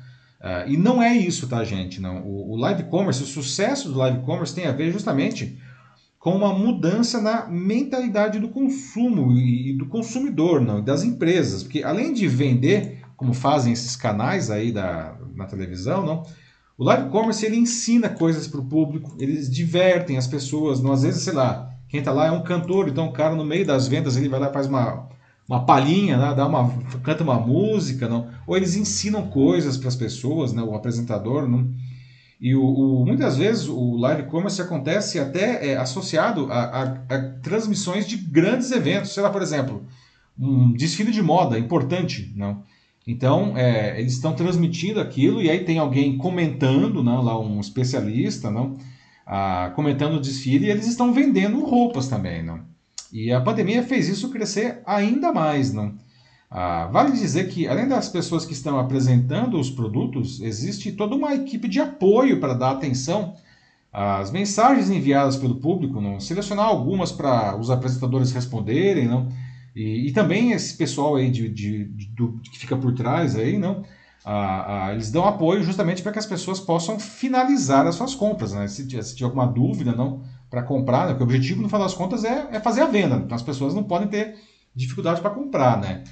É, e não é isso, tá, gente? Não. O, o live commerce, o sucesso do live commerce tem a ver justamente com uma mudança na mentalidade do consumo e, e do consumidor, não, das empresas, porque além de vender, como fazem esses canais aí da, na televisão, não, o live commerce ele ensina coisas para o público, eles divertem as pessoas. Não, às vezes, sei lá, quem está lá é um cantor, então o cara no meio das vendas ele vai lá e faz uma, uma palhinha, né? Dá uma, canta uma música, não? ou eles ensinam coisas para as pessoas, né? o apresentador. Não? E o, o, muitas vezes o live commerce acontece até é, associado a, a, a, transmissões de grandes eventos. Sei lá, por exemplo, um desfile de moda importante. Não? Então, é, eles estão transmitindo aquilo e aí tem alguém comentando, não, lá um especialista, não, ah, comentando o desfile e eles estão vendendo roupas também. Não? E a pandemia fez isso crescer ainda mais. Não? Ah, vale dizer que, além das pessoas que estão apresentando os produtos, existe toda uma equipe de apoio para dar atenção às mensagens enviadas pelo público, não? selecionar algumas para os apresentadores responderem, não? E, e também esse pessoal aí de, de, de, que fica por trás aí, não? Ah, ah, eles dão apoio justamente para que as pessoas possam finalizar as suas compras, né? Se, se tiver alguma dúvida, não, para comprar, né? Porque o objetivo, no final das contas, é, é fazer a venda. Então as pessoas não podem ter dificuldade para comprar, né?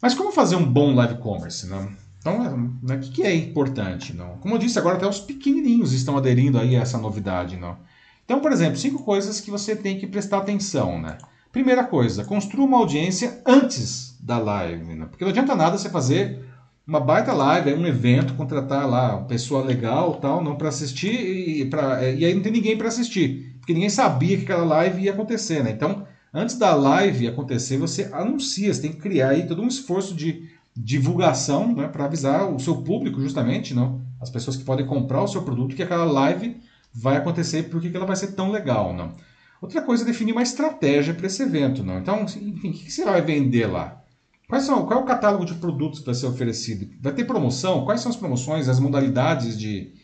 Mas como fazer um bom live commerce, não? Então, né, o que, que é importante? Não? Como eu disse, agora até os pequenininhos estão aderindo aí a essa novidade. Não? Então, por exemplo, cinco coisas que você tem que prestar atenção. Né? Primeira coisa, construa uma audiência antes da live, né? porque não adianta nada você fazer uma baita live, um evento, contratar lá uma pessoa legal, tal, não para assistir e, pra, e aí não tem ninguém para assistir, porque ninguém sabia que aquela live ia acontecer, né? Então, antes da live acontecer, você anuncia, você tem que criar aí todo um esforço de divulgação, né, para avisar o seu público justamente, não, as pessoas que podem comprar o seu produto que aquela live vai acontecer, porque ela vai ser tão legal, não? Outra coisa é definir uma estratégia para esse evento. Não? Então, enfim, o que você vai vender lá? Quais são, qual é o catálogo de produtos vai ser oferecido? Vai ter promoção? Quais são as promoções, as modalidades de,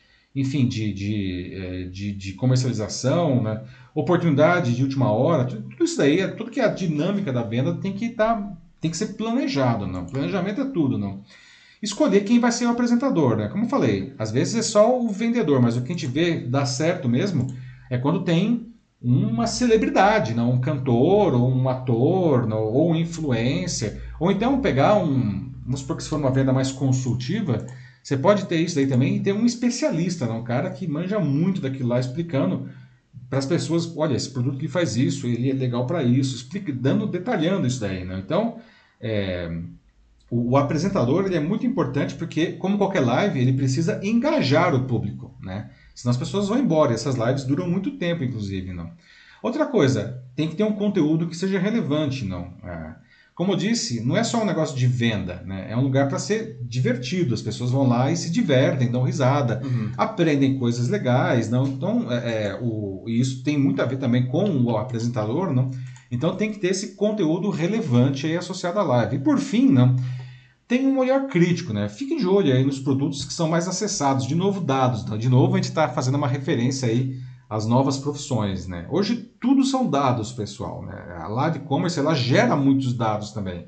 enfim, de, de, eh, de, de comercialização, né? oportunidade de última hora? Tudo isso daí, tudo que é a dinâmica da venda tem que estar, tá, tem que ser planejado. Não? Planejamento é tudo. Não? Escolher quem vai ser o apresentador. Né? Como eu falei, às vezes é só o vendedor, mas o que a gente vê dar certo mesmo é quando tem uma celebridade, não um cantor, ou um ator, não, ou um influencer, ou então pegar um, vamos supor que se for uma venda mais consultiva, você pode ter isso aí também e ter um especialista, não? um cara que manja muito daquilo lá, explicando para as pessoas, olha, esse produto que faz isso, ele é legal para isso, explica, dando, detalhando isso daí, né? Então, é, o, o, apresentador ele é muito importante porque, como qualquer live, ele precisa engajar o público, né? Senão as pessoas vão embora. E essas lives duram muito tempo, inclusive, não. Outra coisa, tem que ter um conteúdo que seja relevante, não. É, como eu disse, não é só um negócio de venda, né? É um lugar para ser divertido. As pessoas vão lá e se divertem, dão risada, uhum. aprendem coisas legais, não. Então, é, é, o, isso tem muito a ver também com o apresentador, não. Então tem que ter esse conteúdo relevante aí associado à live. E por fim, não tem um olhar crítico, né? Fique de olho aí nos produtos que são mais acessados. De novo, dados. Né? De novo, a gente está fazendo uma referência aí às novas profissões, né? Hoje tudo são dados, pessoal. Né? A live commerce ela gera muitos dados também.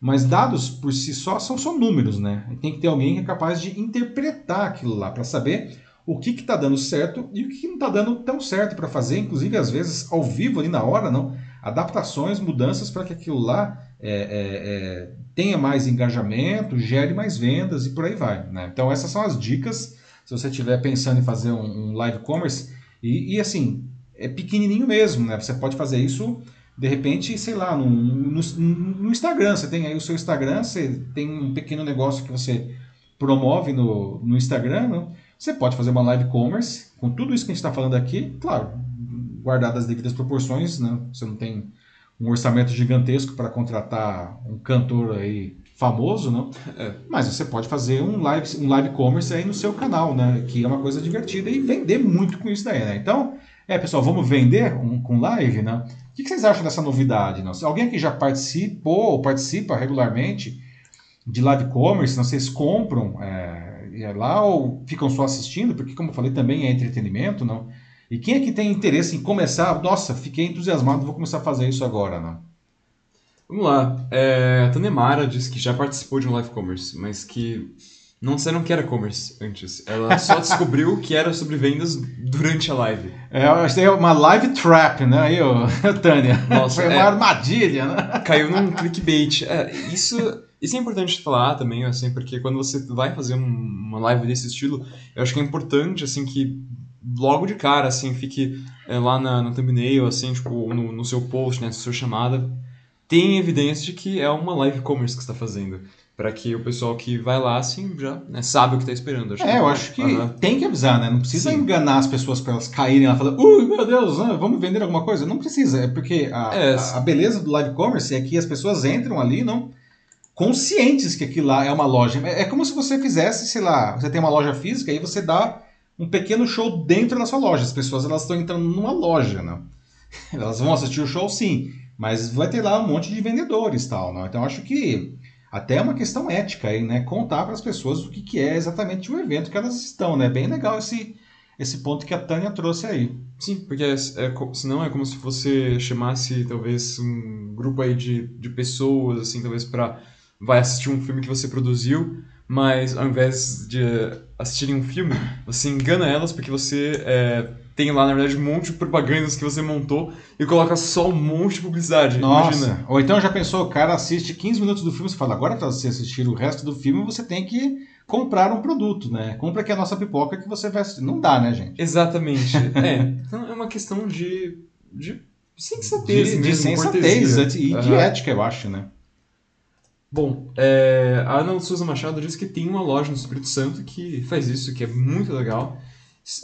Mas dados por si só são só números, né? Tem que ter alguém que é capaz de interpretar aquilo lá para saber o que está dando certo e o que não está dando tão certo para fazer, inclusive às vezes ao vivo ali na hora, não? Adaptações, mudanças para que aquilo lá é, é, é, tenha mais engajamento, gere mais vendas e por aí vai. Né? Então essas são as dicas se você estiver pensando em fazer um, um live commerce e, e, assim é pequenininho mesmo, né? Você pode fazer isso de repente, sei lá, no, no, no, Instagram. Você tem aí o seu Instagram, você tem um pequeno negócio que você promove no, no Instagram. Né? Você pode fazer uma live commerce com tudo isso que a gente está falando aqui, claro, guardadas as devidas proporções, né? Você não tem um orçamento gigantesco para contratar um cantor aí famoso, não? É. Mas você pode fazer um live, um live commerce aí no seu canal, né? Que é uma coisa divertida e vender muito com isso daí, né? Então, é, pessoal, vamos vender um, com live, né? O que vocês acham dessa novidade? Não? Se alguém aqui já participou ou participa regularmente de live commerce, não, vocês compram é, é lá ou ficam só assistindo? Porque, como eu falei, também é entretenimento, não? E quem é que tem interesse em começar? Nossa, fiquei entusiasmado, vou começar a fazer isso agora, não? Vamos lá. É, a Tanemara disse que já participou de um live commerce, mas que não disseram que era commerce antes. Ela só descobriu que era sobre vendas durante a live. É, acho que é uma live trap, né? Aí, ó, Tânia. Nossa, Foi é. uma armadilha, né? Caiu num clickbait. É, isso, isso é importante falar também, assim, porque quando você vai fazer um- uma live desse estilo, eu acho que é importante, assim, que logo de cara, assim, fique é, lá na, no thumbnail, assim, tipo, no, no seu post, né, na sua chamada, tem evidência de que é uma live commerce que você está fazendo. Para que o pessoal que vai lá, assim, já né, sabe o que está esperando. É, eu acho que Aham. tem que avisar, né? Não precisa Sim. enganar as pessoas para elas caírem lá e falar, ui, meu Deus, ah, vamos vender alguma coisa. Não precisa, é porque a, É, a- a beleza do live commerce é que as pessoas entram ali não conscientes que aquilo lá é uma loja. É, é como se você fizesse, sei lá, você tem uma loja física e você dá um pequeno show dentro da sua loja. As pessoas elas estão entrando numa loja, né? Elas vão assistir o show sim, mas vai ter lá um monte de vendedores tal, não? Então eu acho que até é uma questão ética aí, né? Contar para as pessoas o que, que é exatamente o evento que elas estão, né? Bem legal esse, esse ponto que a Tânia trouxe aí. Sim, porque é, é, senão é como se você chamasse talvez um grupo aí de, de pessoas, assim, talvez pra vai assistir um filme que você produziu, mas ao invés de assistirem um filme, você engana elas porque você é, tem lá, na verdade, um monte de propagandas que você montou e coloca só um monte de publicidade. Nossa! Imagina. Ou então já pensou, o cara assiste 15 minutos do filme, você fala, agora para você assistir o resto do filme, você tem que comprar um produto, né? Compra aqui a nossa pipoca que você vai assistir. Não dá, né, gente? Exatamente. é, então é uma questão de, de sensatez De, de sensatez e de Aham. ética, eu acho, né? Bom, é, a Ana Souza Machado disse que tem uma loja no Espírito Santo que faz isso, que é muito legal.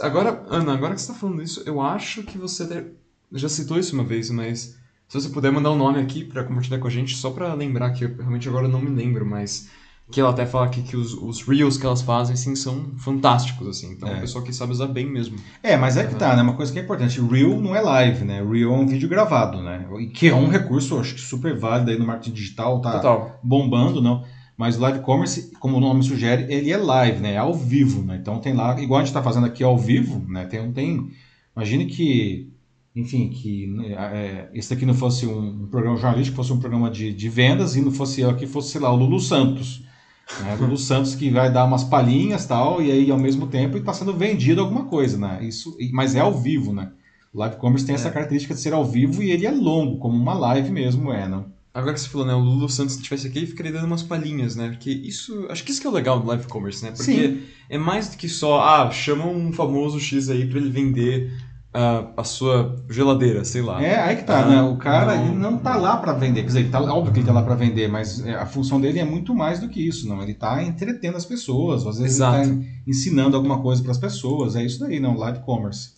Agora, Ana, agora que você está falando isso, eu acho que você já citou isso uma vez, mas se você puder mandar o um nome aqui para compartilhar com a gente, só para lembrar que eu realmente agora não me lembro, mas que ela até fala aqui que os, os reels que elas fazem, sim, são fantásticos, assim. Então, é É. uma pessoa que sabe usar bem mesmo. É, mas é que tá, né? Uma coisa que é importante, Reel não é live, né? Reel é um vídeo gravado, né? E Que é um recurso, acho que super válido aí no marketing digital, tá Total. bombando, não. Mas o live commerce, como o nome sugere, ele é live, né? É ao vivo, né? Então tem lá, igual a gente está fazendo aqui ao vivo, né? Tem, tem imagine que, enfim, que né, é, esse aqui não fosse um, um programa jornalístico, fosse um programa de, de vendas e não fosse eu aqui, fosse, sei lá, o Lulu Santos. Né? Lulu Santos que vai dar umas palhinhas tal, e aí ao mesmo tempo está sendo vendido alguma coisa, né? Isso, mas é ao vivo, né? O live commerce tem essa É. característica de ser ao vivo e ele é longo, como uma live mesmo é, não? Agora que você falou, né, o Lulu Santos se tivesse aqui, ele ficaria dando umas palhinhas, né? Porque isso, acho que isso que é o legal do live commerce, né? Porque Sim. é mais do que só, ah, chama um famoso X aí pra ele vender ah, a sua geladeira, sei lá. É, aí que tá, Ah, né? O cara não. ele não tá lá para vender. Quer dizer, ele tá, óbvio que ele tá lá para vender, mas é, a função dele é muito mais do que isso, não. Ele tá entretendo as pessoas, às vezes Exato. ele tá ensinando alguma coisa para as pessoas. É isso daí, não, live commerce.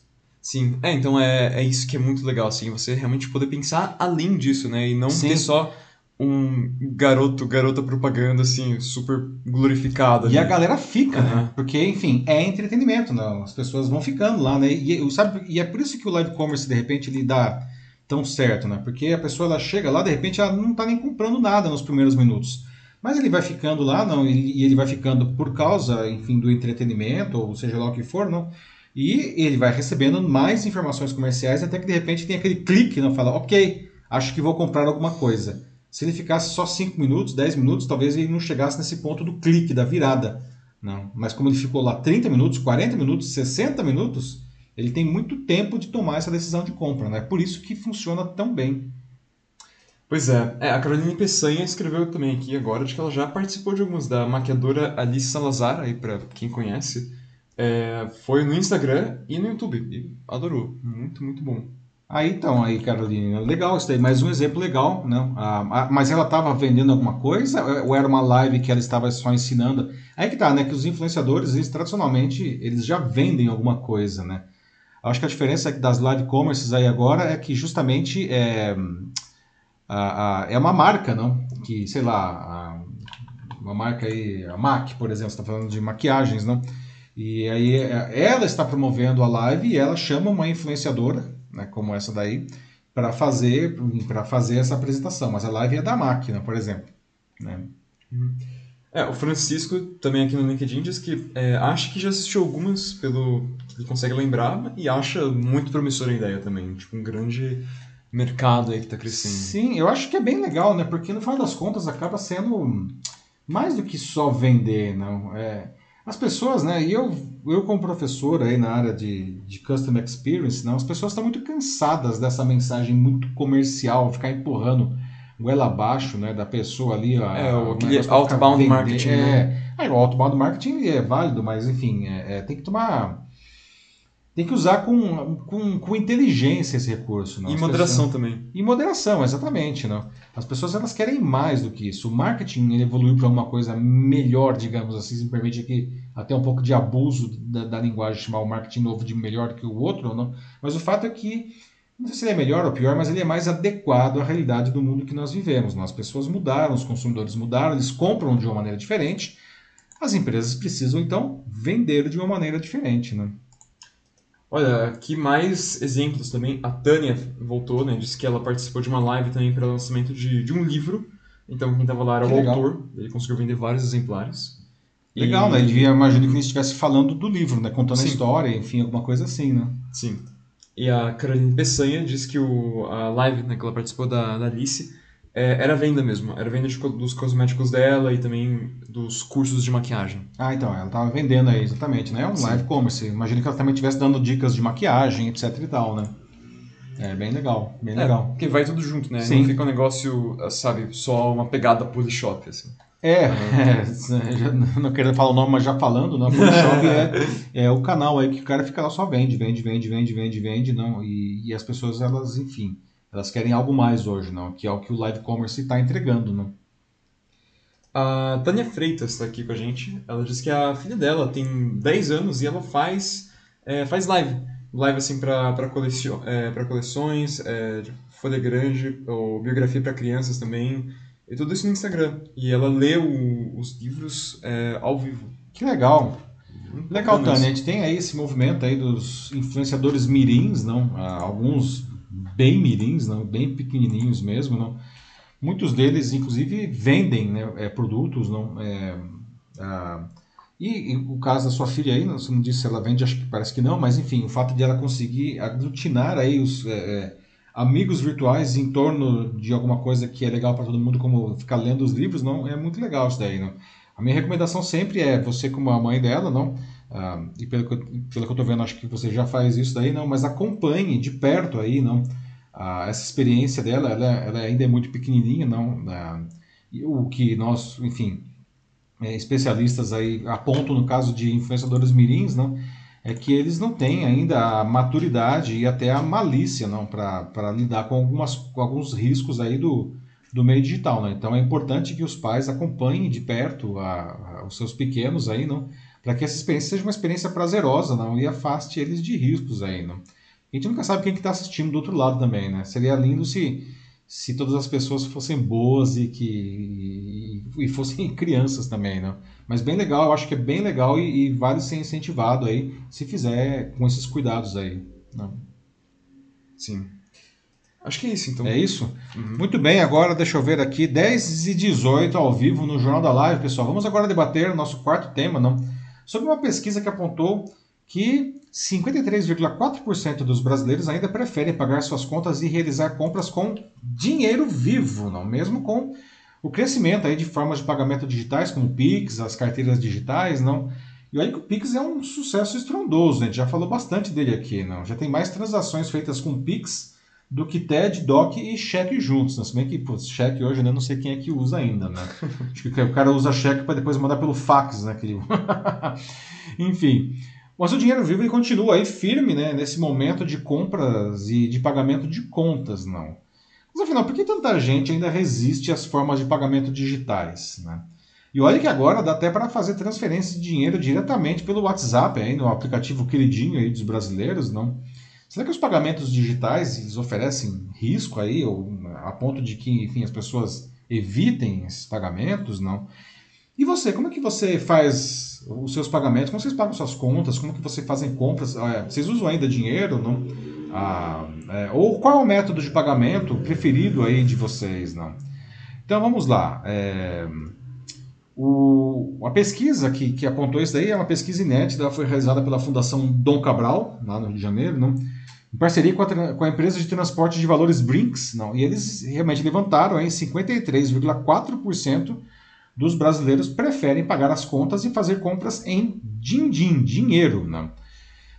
Sim, é, então é, é isso que é muito legal, assim, você realmente poder pensar além disso, né? E não Sim. ter só um garoto, garota propaganda, assim, super glorificado. E a ali. galera fica, né? Aham. Porque, enfim, é entretenimento, não. As pessoas vão ficando lá, né? E, sabe, e é por isso que o live commerce, de repente, ele dá tão certo, né? Porque a pessoa ela chega lá, de repente, ela não tá nem comprando nada nos primeiros minutos. Mas ele vai ficando lá, não, e e ele vai ficando por causa, enfim, do entretenimento, ou seja lá o que for, não. E ele vai recebendo mais informações comerciais até que de repente tem aquele clique, não fala, ok, acho que vou comprar alguma coisa. Se ele ficasse só 5 minutos, 10 minutos, talvez ele não chegasse nesse ponto do clique, da virada. Não. Mas como ele ficou lá 30 minutos, 40 minutos, 60 minutos, ele tem muito tempo de tomar essa decisão de compra. Né? Por isso que funciona tão bem. Pois é. É, a Caroline Peçanha escreveu também aqui agora de que ela já participou de alguns da maquiadora Alice Salazar, aí pra quem conhece. É, foi no Instagram e no YouTube. E adorou. Muito, muito bom. Aí então, aí, Carolina, legal isso daí, mais um exemplo legal, não? Ah, ah, mas ela estava vendendo alguma coisa ou era uma live que ela estava só ensinando? Aí que tá, né? Que os influenciadores, eles, tradicionalmente, eles já vendem alguma coisa, né? Acho que a diferença das live commerces aí agora é que justamente é, a- a- é uma marca, não? Que, sei lá, uma marca aí, a MAC, por exemplo, você está falando de maquiagens, não? E aí é, ela está promovendo a live e ela chama uma influenciadora, né, como essa daí, para fazer para fazer essa apresentação. Mas a live é da máquina, por exemplo. Né? Uhum. É, o Francisco, também aqui no LinkedIn, diz que é, acha que já assistiu algumas pelo que ele consegue lembrar e acha muito promissora a ideia também. Tipo, um grande mercado aí que está crescendo. Sim, eu acho que é bem legal, né? Porque no final das contas acaba sendo mais do que só vender, não. É, as pessoas, né? E eu, eu como professor aí na área de, de Customer Experience, não, as pessoas estão muito cansadas dessa mensagem muito comercial, ficar empurrando goela abaixo, né, da pessoa ali. A, é, o, aquele outbound marketing. É, né? é, o outbound marketing é válido, mas enfim, é, é, tem que tomar tem que usar com, com, com inteligência esse recurso. Não? E moderação pessoas... também. E moderação, exatamente. Não? As pessoas elas querem mais do que isso. O marketing evoluiu para uma coisa melhor, digamos assim, se me permite aqui até um pouco de abuso da, da linguagem, chamar o marketing novo de melhor que o outro, não? mas o fato é que, não sei se ele é melhor ou pior, mas ele é mais adequado à realidade do mundo que nós vivemos. Não? As pessoas mudaram, os consumidores mudaram, eles compram de uma maneira diferente, as empresas precisam então vender de uma maneira diferente. Né? Olha, aqui mais exemplos também. A Tânia voltou, né? Disse que ela participou de uma live também para o lançamento de, de um livro. Então quem estava lá era que o legal. autor. Ele conseguiu vender vários exemplares. Legal, e... né? Ele devia, imagino que ele estivesse falando do livro, né? Contando Sim. a história, enfim, alguma coisa assim, né? Sim. E a Caroline Peçanha disse que o, a live né, que ela participou da, da Alice é, era venda mesmo, era venda de, dos cosméticos dela e também dos cursos de maquiagem. Ah, então, ela estava vendendo aí, exatamente, né? Um Sim. live commerce. Imagina que ela também estivesse dando dicas de maquiagem, etc e tal, né? É bem legal, bem é, legal. Porque vai tudo junto, né? Sim. Não fica um negócio, sabe, só uma pegada Polishop, assim. É, é, não querendo falar o nome, mas já falando, né? Polishop é, é o canal aí que o cara fica lá só vende, vende, vende, vende, vende, vende, não. E, e as pessoas, elas, enfim, elas querem algo mais hoje, não? Que é o que o live commerce está entregando, não? A Tânia Freitas está aqui com a gente. Ela disse que a filha dela tem 10 anos e ela faz, é, faz live. Live assim para colecion, é, coleções, é, folha grande, ou biografia para crianças também. E tudo isso no Instagram. E ela lê o, os livros é, ao vivo. Que legal! Legal, Tânia. A gente tem aí esse movimento aí dos influenciadores mirins, não? Alguns bem mirins, não, bem pequenininhos mesmo, não. Muitos deles, inclusive, vendem né, é, produtos, não. É, a, e, e, o caso da sua filha aí, você não disse se ela vende, acho que parece que não, mas enfim, o fato de ela conseguir aglutinar aí os é, é amigos virtuais em torno de alguma coisa que é legal para todo mundo, como ficar lendo os livros, não é muito legal isso daí, não. A minha recomendação sempre é você como a mãe dela, não, ah, e pelo que, pelo que eu estou vendo, acho que você já faz isso daí, não, mas acompanhe de perto aí, não, ah, essa experiência dela, ela, ela, ainda é muito pequenininha, não, ah, o que nós, enfim, é, especialistas aí apontam no caso de influenciadores mirins, não, é que eles não têm ainda a maturidade e até a malícia, não, para lidar com, algumas, com alguns riscos aí do, do meio digital, né? Então é importante que os pais acompanhem de perto a, a, os seus pequenos aí, não, para que essa experiência seja uma experiência prazerosa, não, e afaste eles de riscos aí, não. A gente nunca sabe quem que está assistindo do outro lado também, né? Seria lindo se, se todas as pessoas fossem boas e que e, e fossem crianças também, né? Mas bem legal, eu acho que é bem legal e, e vale ser incentivado aí se fizer com esses cuidados aí. Né? Sim. Acho que é isso, então. É isso? Uhum. Muito bem, agora deixa eu ver aqui, 10 e 18 ao vivo no Jornal da Live, pessoal. Vamos agora debater o nosso quarto tema, não? Sobre uma pesquisa que apontou que 53,4% dos brasileiros ainda preferem pagar suas contas e realizar compras com dinheiro vivo, não mesmo com o crescimento aí de formas de pagamento digitais, como o Pix, as carteiras digitais, não. E olha que o Pix é um sucesso estrondoso, né? a gente já falou bastante dele aqui, não. Já tem mais transações feitas com Pix do que TED, DOC e cheque juntos. Né? Se bem que, cheque hoje, né? Não sei quem é que usa ainda, né? Acho que o cara usa cheque para depois mandar pelo fax, né? Enfim. Mas o dinheiro vivo ele continua aí firme né, nesse momento de compras e de pagamento de contas, não. Mas afinal, por que tanta gente ainda resiste às formas de pagamento digitais? Né? E olha que agora dá até para fazer transferência de dinheiro diretamente pelo WhatsApp, aí, no aplicativo queridinho aí dos brasileiros, não? Será que os pagamentos digitais eles oferecem risco aí, ou a ponto de que enfim, as pessoas evitem esses pagamentos? Não. E você, como é que você faz os seus pagamentos? Como vocês pagam suas contas? Como que vocês fazem compras? É, vocês usam ainda dinheiro, não? Ah, é, ou qual é o método de pagamento preferido aí de vocês, não? Então vamos lá. É, o, a pesquisa que, que apontou isso daí é uma pesquisa inédita, ela foi realizada pela Fundação Dom Cabral, lá no Rio de Janeiro, não? em parceria com a, com a empresa de transporte de valores Brinks, não? e eles realmente levantaram aí 53,4% dos brasileiros preferem pagar as contas e fazer compras em din-din, dinheiro. Não?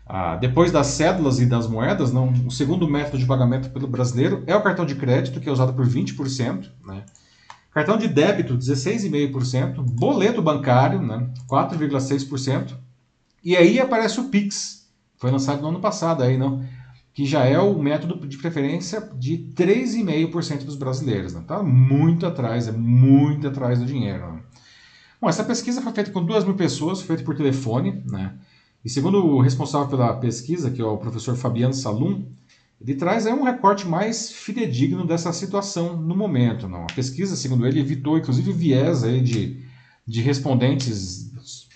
Ah, depois das cédulas e das moedas, não, o segundo método de pagamento pelo brasileiro é o cartão de crédito, que é usado por 20%. Né? Cartão de débito, 16,5%. Boleto bancário, né? 4,6%. E aí aparece o Pix. Foi lançado no ano passado aí, não? Que já é o método de preferência de 3,5% dos brasileiros. Está né? muito atrás, é muito atrás do dinheiro. Né? Bom, essa pesquisa foi feita com 2 mil pessoas, feita por telefone, né? E segundo o responsável pela pesquisa, que é o professor Fabiano Salum, ele traz aí um recorte mais fidedigno dessa situação no momento. Não? A pesquisa, segundo ele, evitou inclusive viés aí de, de respondentes,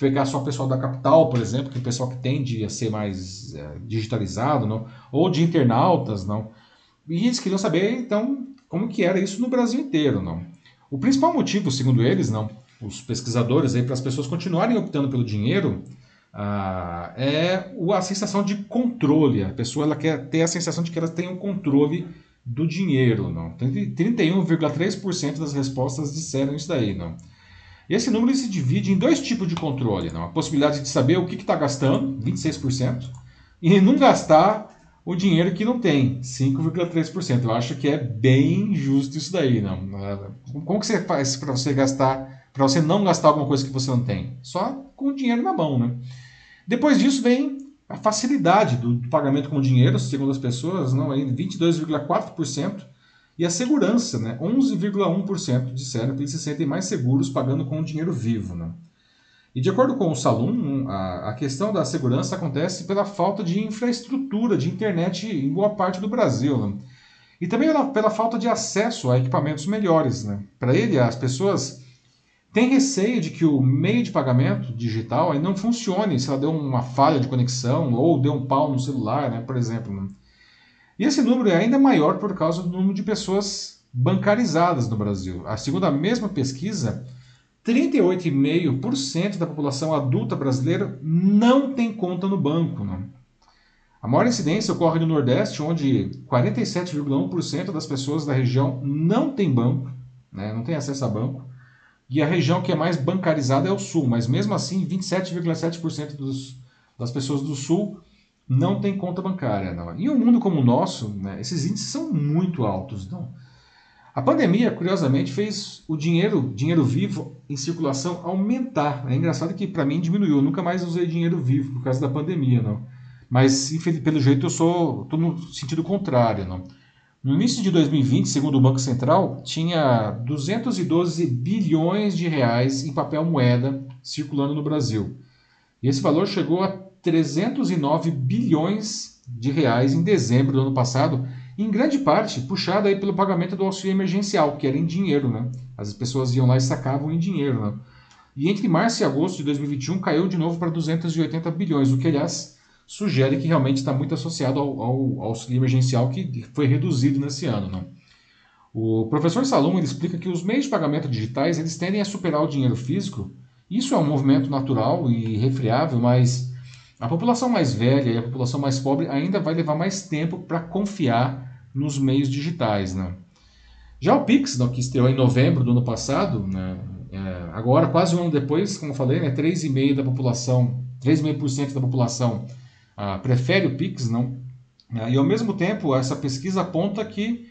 pegar só o pessoal da capital, por exemplo, que é o pessoal que tende a ser mais é, digitalizado, não? ou de internautas. não. E eles queriam saber, então, como que era isso no Brasil inteiro. não. O principal motivo, segundo eles, não, os pesquisadores, para as pessoas continuarem optando pelo dinheiro, ah, é a sensação de controle. A pessoa ela quer ter a sensação de que ela tem um controle do dinheiro. Não? 31,3% das respostas disseram isso daí. Não? Esse número se divide em dois tipos de controle. Não? A possibilidade de saber o que está gastando, 26%, e não gastar o dinheiro que não tem, 5,3%. Eu acho que é bem justo isso daí. Não? Como que você faz para você gastar, para você não gastar alguma coisa que você não tem? Só com o dinheiro na mão. Né? Depois disso vem a facilidade do, pagamento com dinheiro, segundo as pessoas, não, 22,4%, e a segurança, né, 11,1% disseram que eles se sentem mais seguros pagando com dinheiro vivo. Né? E de acordo com o Salum, a, questão da segurança acontece pela falta de infraestrutura de internet em boa parte do Brasil. Né? E também pela, falta de acesso a equipamentos melhores. Né? Para ele, as pessoas tem receio de que o meio de pagamento digital não funcione se ela deu uma falha de conexão ou deu um pau no celular, né, por exemplo. E esse número é ainda maior por causa do número de pessoas bancarizadas no Brasil. Segundo a mesma pesquisa, 38,5% da população adulta brasileira não tem conta no banco. Né? A maior incidência ocorre no Nordeste, onde 47,1% das pessoas da região não tem banco, né, não tem acesso a banco. E a região que é mais bancarizada é o Sul, mas mesmo assim 27,7% das pessoas do Sul não tem conta bancária. Não. E um mundo como o nosso, né, esses índices são muito altos. Não. A pandemia, curiosamente, fez o dinheiro, dinheiro vivo em circulação aumentar. É engraçado que para mim diminuiu. Eu nunca mais usei dinheiro vivo por causa da pandemia, não. Mas pelo jeito eu sou, estou no sentido contrário, não. No início de 2020, segundo o Banco Central, tinha 212 bilhões de reais em papel moeda circulando no Brasil. E esse valor chegou a 309 bilhões de reais em dezembro do ano passado, em grande parte puxado aí pelo pagamento do auxílio emergencial, que era em dinheiro, né? As pessoas iam lá e sacavam em dinheiro, né? E entre março e agosto de 2021 caiu de novo para 280 bilhões, o que aliás sugere que realmente está muito associado ao, ao, ao, auxílio emergencial que foi reduzido nesse ano. Né? O professor Salom ele explica que os meios de pagamento digitais eles tendem a superar o dinheiro físico. Isso é um movimento natural e refriável, mas a população mais velha e a população mais pobre ainda vai levar mais tempo para confiar nos meios digitais. Né? Já o Pix, que estreou em novembro do ano passado, né, é, agora, quase um ano depois, como eu falei, né, 3,5% da população, 3,5% da população ah, prefere o Pix, não. Ah, e ao mesmo tempo, essa pesquisa aponta que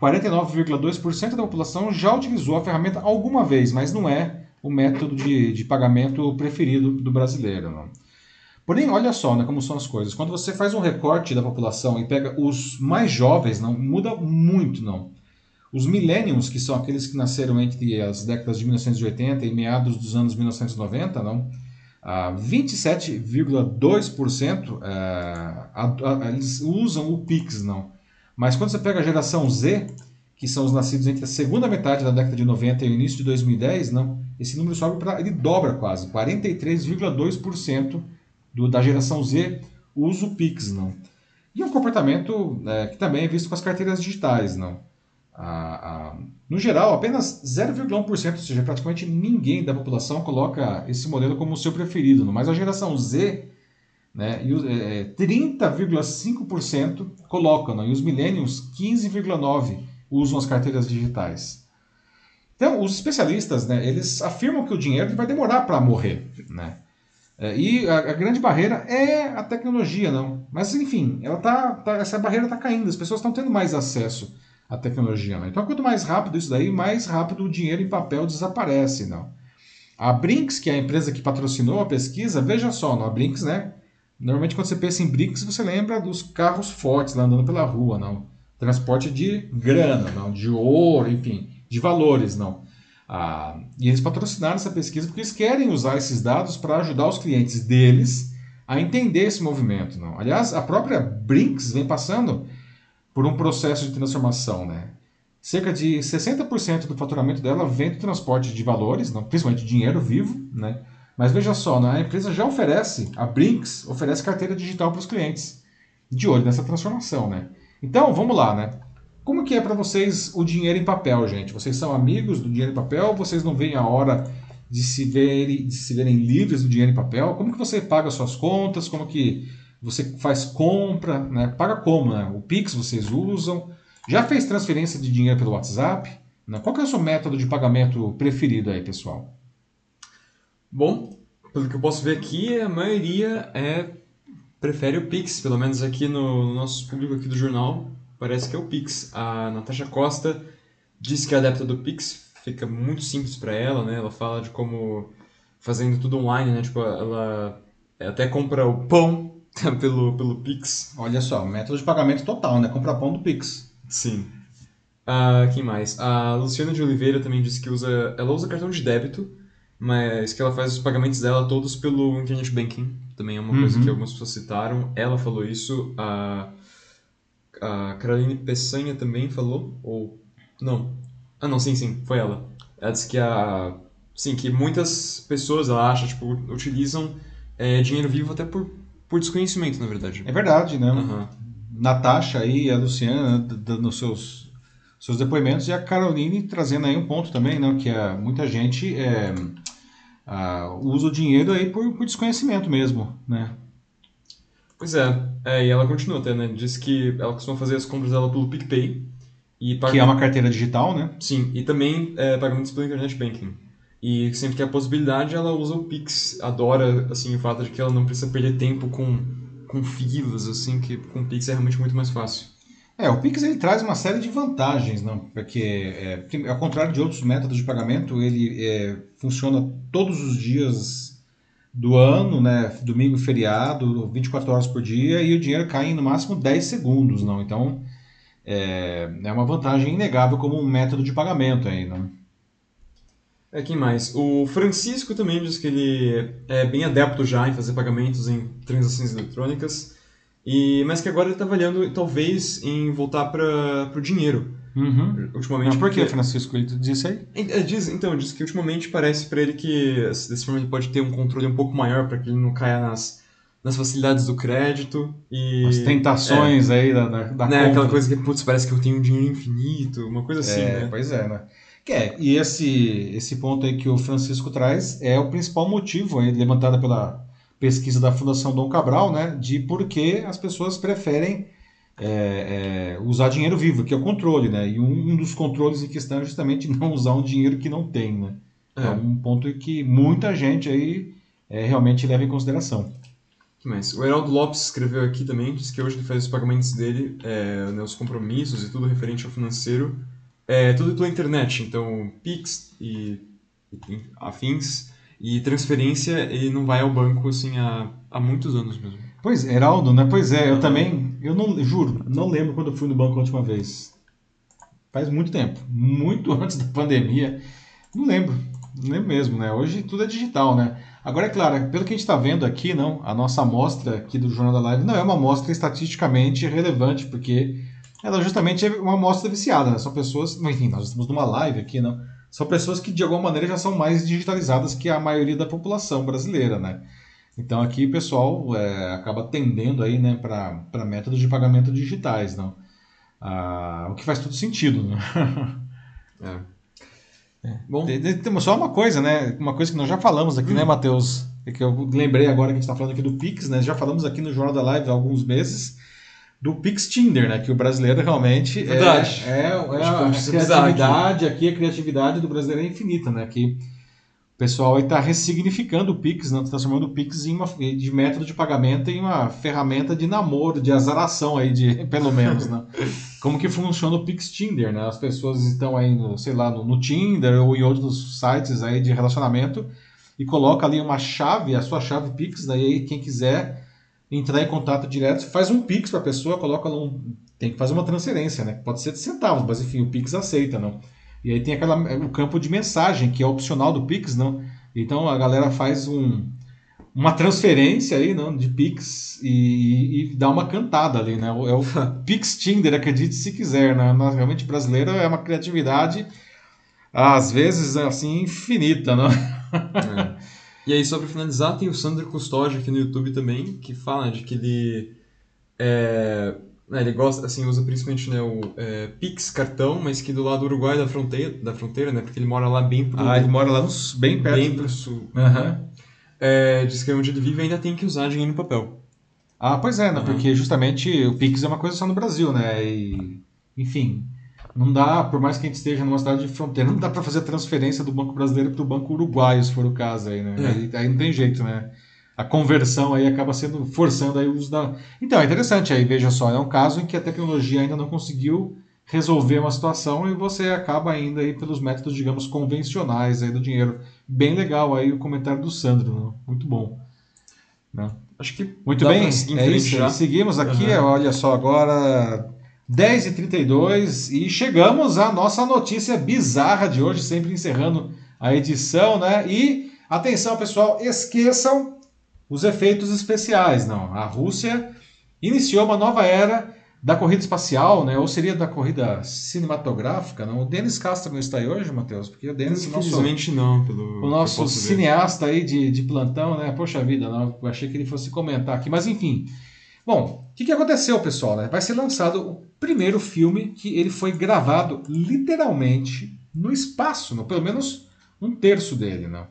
49,2% da população já utilizou a ferramenta alguma vez, mas não é o método de, de pagamento preferido do brasileiro. Não. Porém, olha só né, como são as coisas. Quando você faz um recorte da população e pega os mais jovens, não muda muito, não. Os millennials, que são aqueles que nasceram entre as décadas de 1980 e meados dos anos 1990, não, 27,2% é, eles usam o Pix, não. Mas quando você pega a geração Z, que são os nascidos entre a segunda metade da década de 90 e o início de 2010, não, esse número sobe para. ele dobra quase, 43,2% do, da geração Z usa o Pix, não. E é um comportamento é, que também é visto com as carteiras digitais, não. A, a, no geral, apenas 0,1%, ou seja, praticamente ninguém da população coloca esse modelo como o seu preferido, não. mas a geração Z né, é, 30,5% colocam, não. e os millennials 15,9% usam as carteiras digitais. Então, os especialistas, né, eles afirmam que o dinheiro vai demorar para morrer, né? É, e a, a, grande barreira é a tecnologia, não. Mas, enfim, ela tá, tá essa barreira está caindo, as pessoas estão tendo mais acesso à tecnologia. Não? Então, quanto mais rápido isso daí, mais rápido o dinheiro em papel desaparece. Não? A Brinks, que é a empresa que patrocinou a pesquisa, veja só, não? a Brinks, né? Normalmente, quando você pensa em Brinks, você lembra dos carros fortes lá andando pela rua, não? Transporte de grana, não? De ouro, enfim, de valores, não? Ah, e eles patrocinaram essa pesquisa porque eles querem usar esses dados para ajudar os clientes deles a entender esse movimento. Não? Aliás, a própria Brinks vem passando por um processo de transformação. Né? Cerca de 60% do faturamento dela vem do transporte de valores, não, principalmente dinheiro vivo. Né? Mas veja só, né? a empresa já oferece, a Brinks oferece carteira digital para os clientes, de olho nessa transformação. Né? Então, vamos lá. Né? Como que é para vocês o dinheiro em papel, gente? Vocês são amigos do dinheiro em papel vocês não veem a hora de se verem, de se verem livres do dinheiro em papel? Como que você paga suas contas? Como que você faz compra? Né? Paga como? Né? O Pix vocês usam? Já fez transferência de dinheiro pelo WhatsApp? Né? Qual que é o seu método de pagamento preferido aí, pessoal? Bom, pelo que eu posso ver aqui, a maioria é prefere o Pix, pelo menos aqui no, no nosso público aqui do jornal parece que é o Pix. A Natasha Costa disse que é adepta do Pix, fica muito simples para ela, né? Ela fala de como fazendo tudo online, né? Tipo, ela até compra o pão pelo, pelo Pix. Olha só, método de pagamento total, né? Comprar pão do Pix. Sim. Uh, quem mais? A Luciana de Oliveira também disse que usa, ela usa cartão de débito, mas que ela faz os pagamentos dela todos pelo internet banking. Também é uma uhum. coisa que algumas pessoas citaram. Ela falou isso. A uh, a Caroline Peçanha também falou, ou não? Ah, não, sim, sim, foi ela. Ela disse que a sim, que muitas pessoas, ela acha, tipo, utilizam é, dinheiro vivo até por, por desconhecimento, na verdade. É verdade, né? Uhum. Natasha e a Luciana dando seus seus depoimentos e a Caroline trazendo aí um ponto também, né, que é, muita gente é, usa o dinheiro aí por, por desconhecimento mesmo, né? Pois é, é, e ela continua até, né? Diz que ela costuma fazer as compras dela pelo PicPay. E paga... Que é uma carteira digital, né? Sim, e também é, pagamentos pelo Internet Banking. E sempre que há possibilidade, ela usa o Pix. Adora, assim, o fato de que ela não precisa perder tempo com, com filas, assim, que com o Pix é realmente muito mais fácil. É, o Pix ele traz uma série de vantagens, não? Porque, é, ao contrário de outros métodos de pagamento, ele é, funciona todos os dias do ano, né? Domingo feriado, 24 horas por dia, e o dinheiro cai em no máximo 10 segundos, não? Então é, é uma vantagem inegável como um método de pagamento aí, não? É, quem mais? O Francisco também diz que ele é bem adepto já em fazer pagamentos em transações eletrônicas, e mas que agora ele está avaliando talvez em voltar para o dinheiro. Uhum. Ultimamente. Mas por que, Francisco? Ele disse aí? É, diz, então, diz que ultimamente parece para ele que desse forma ele pode ter um controle um pouco maior para que ele não caia nas, nas facilidades do crédito e. As tentações é, aí da, da, da né, Aquela coisa que, putz, parece que eu tenho um dinheiro infinito, uma coisa assim, é, né? Pois é, né? Que é, e esse, esse ponto aí que o Francisco traz é o principal motivo aí, levantado pela pesquisa da Fundação Dom Cabral, né, de por que as pessoas preferem é, é, usar dinheiro vivo, que é o controle, né? E um, um, dos controles em questão é justamente não usar um dinheiro que não tem, né? É, é um ponto que muita gente aí é, realmente leva em consideração. Mas o Heraldo Lopes escreveu aqui também, diz que hoje ele faz os pagamentos dele, é, né, os compromissos e tudo referente ao financeiro, é tudo pela internet, então Pix e, e afins, e transferência ele não vai ao banco assim há, há muitos anos mesmo. Pois, Heraldo, né? Pois é, eu também, eu não, juro, não lembro quando eu fui no banco a última vez. Faz muito tempo, muito antes da pandemia. Não lembro, não lembro mesmo, né? Hoje tudo é digital, né? Agora, é claro, pelo que a gente está vendo aqui, não, a nossa amostra aqui do Jornal da Live não é uma amostra estatisticamente relevante, porque ela justamente é uma amostra viciada, né? São pessoas, enfim, nós estamos numa live aqui, não? são pessoas que de alguma maneira já são mais digitalizadas que a maioria da população brasileira, né? Então aqui o pessoal é, acaba tendendo aí, né, para métodos de pagamento digitais, não? Ah, o que faz todo sentido, né? é. é. Bom, tem só uma coisa, né? Uma coisa que nós já falamos aqui, né, hum. né, Matheus? É que eu lembrei agora que a gente está falando aqui do Pix, né? Já falamos aqui no Jornal da Live há alguns meses do Pix Tinder, né? Que o brasileiro realmente é, Verdade. é, é, é a, criatividade aqui. aqui. a criatividade do brasileiro é infinita, né? Que o pessoal está ressignificando o Pix, né? Tá transformando o Pix em uma, de método de pagamento em uma ferramenta de namoro, de azaração aí, de, pelo menos, né? Como que funciona o Pix Tinder, né? As pessoas estão aí, no, sei lá, no, no Tinder ou em outros sites aí de relacionamento e coloca ali uma chave, a sua chave Pix, daí quem quiser entrar em contato direto, faz um Pix para a pessoa, coloca um, tem que fazer uma transferência, né? Pode ser de centavos, mas enfim, o Pix aceita, não? E aí tem aquela, o campo de mensagem, que é opcional do Pix, não? Então a galera faz um, uma transferência aí, não, de Pix e, e dá uma cantada ali, né? É o Pix Tinder, acredite se quiser, né? Realmente brasileiro é uma criatividade às vezes assim infinita, não? É. E aí, só pra finalizar, tem o Sandro Custódio aqui no YouTube também, que fala de que ele. É, né, ele gosta, assim, usa principalmente né, o é, Pix cartão, mas que do lado do Uruguai da fronteira, da fronteira, né? Porque ele mora lá bem pro. Ah, ele mora lá bem perto. Bem pro sul. Uhum. É, diz que onde ele vive ainda tem que usar dinheiro no papel. Ah, pois é, né? Uhum. Porque justamente o Pix é uma coisa só no Brasil, né? E, enfim, não dá, por mais que a gente esteja numa cidade de fronteira, não dá para fazer a transferência do Banco Brasileiro para o Banco Uruguaio, se for o caso aí, né? É. Aí, aí, não tem jeito, né? A conversão aí acaba sendo forçando aí o uso da. Então, é interessante aí, veja só, é um caso em que a tecnologia ainda não conseguiu resolver uma situação e você acaba ainda aí pelos métodos, digamos, convencionais aí do dinheiro. Bem legal aí o comentário do Sandro, né? muito bom. Né? Acho que muito bem, é isso. Seguimos aqui, uhum. olha só agora 10h32 e chegamos à nossa notícia bizarra de hoje, sempre encerrando a edição, né? E atenção, pessoal, esqueçam os efeitos especiais, não. A Rússia iniciou uma nova era da corrida espacial, né? Ou seria da corrida cinematográfica, não? O Denis Castro não está aí hoje, Matheus? Porque o Denis, infelizmente não, pelo o nosso cineasta aí de, de plantão, né? Poxa vida, não, eu achei que ele fosse comentar aqui, mas enfim. Bom, o que, que aconteceu, pessoal? Né? Vai ser lançado o primeiro filme que ele foi gravado literalmente no espaço, no, pelo menos um terço dele. Né?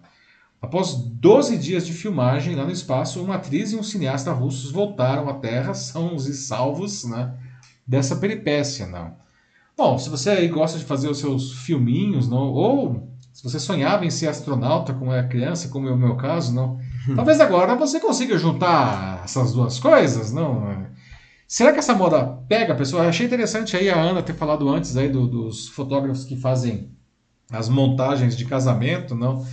Após 12 dias de filmagem lá no espaço, uma atriz e um cineasta russos voltaram à Terra, sãos e salvos né, dessa peripécia. Não. Bom, se você aí gosta de fazer os seus filminhos, não, ou se você sonhava em ser astronauta como é criança, como é o meu caso, não, talvez agora você consiga juntar essas duas coisas, não? Será que essa moda pega, pessoal? Eu achei interessante aí a Ana ter falado antes aí do, dos fotógrafos que fazem as montagens de casamento, não?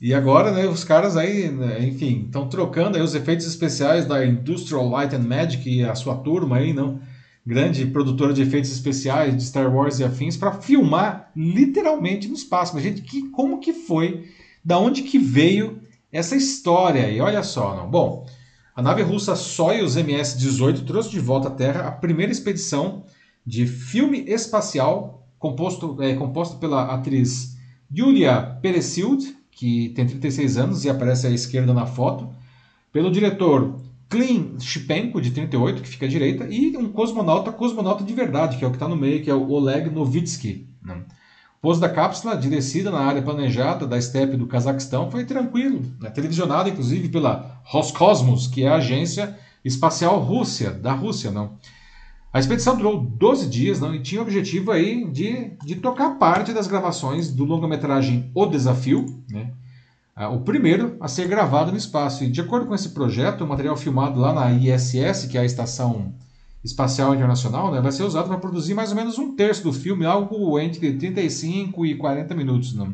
E agora, né, os caras aí, né, enfim, estão trocando aí os efeitos especiais da Industrial Light and Magic e a sua turma aí, não? Grande produtora de efeitos especiais de Star Wars e afins para filmar literalmente no espaço. Mas gente, que como que foi? Da onde que veio essa história aí? Olha só, não? Bom, a nave russa Soyuz MS-18 trouxe de volta à Terra a primeira expedição de filme espacial composto, é, composta pela atriz Yulia Peresild, que tem 36 anos e aparece à esquerda na foto, pelo diretor Klin Shipenko, de 38, que fica à direita, e um cosmonauta, cosmonauta de verdade, que é o que está no meio, que é o Oleg Novitsky. Né? Pouso da cápsula de descida na área planejada da estepe do Cazaquistão foi tranquilo, né? televisionado inclusive pela Roscosmos, que é a agência espacial Rússia, da Rússia, não. A expedição durou 12 dias não, e tinha o objetivo aí de, de tocar parte das gravações do longa-metragem O Desafio, né? Ah, o primeiro a ser gravado no espaço. E de acordo com esse projeto, o material filmado lá na ISS, que é a Estação Espacial Internacional, né, vai ser usado para produzir mais ou menos um terço do filme, algo entre 35 e 40 minutos. Né?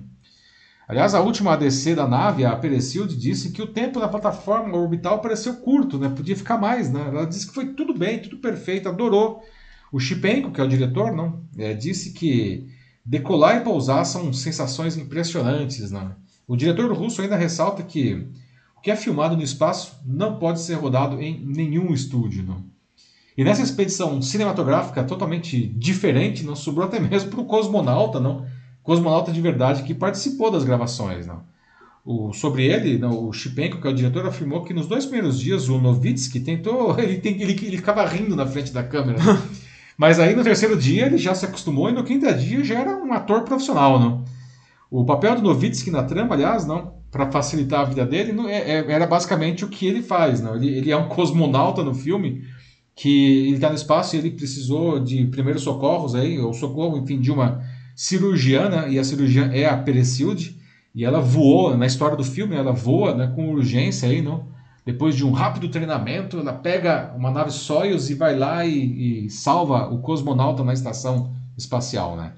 Aliás, a última ADC da nave, a Perecild, disse que o tempo na plataforma orbital pareceu curto, né? podia ficar mais. Né? Ela disse que foi tudo bem, tudo perfeito, adorou. O Chipenko, que é o diretor, não, é, disse que decolar e pousar são sensações impressionantes. Né? O diretor russo ainda ressalta que o que é filmado no espaço não pode ser rodado em nenhum estúdio. Não? E nessa expedição cinematográfica totalmente diferente, não sobrou até mesmo para o cosmonauta, não cosmonauta de verdade que participou das gravações, não. O, sobre ele, não, o Chipenko, que é o diretor, afirmou que nos dois primeiros dias o Novitsky tentou, ele, tem, ele, ele ficava rindo na frente da câmera. Né? Mas aí no terceiro dia ele já se acostumou e no quinto dia já era um ator profissional, não. O papel do Novitsky na trama, aliás, não, para facilitar a vida dele, não, é, é, era basicamente o que ele faz, não. Ele, ele é um cosmonauta no filme que ele está no espaço e ele precisou de primeiros socorros aí, ou socorro, enfim, de uma cirurgiana e a cirurgiã é a Perecilde e ela voou, na história do filme, ela voa né, com urgência aí, não? Depois de um rápido treinamento, ela pega uma nave Soyuz e vai lá e, e salva o cosmonauta na estação espacial, né?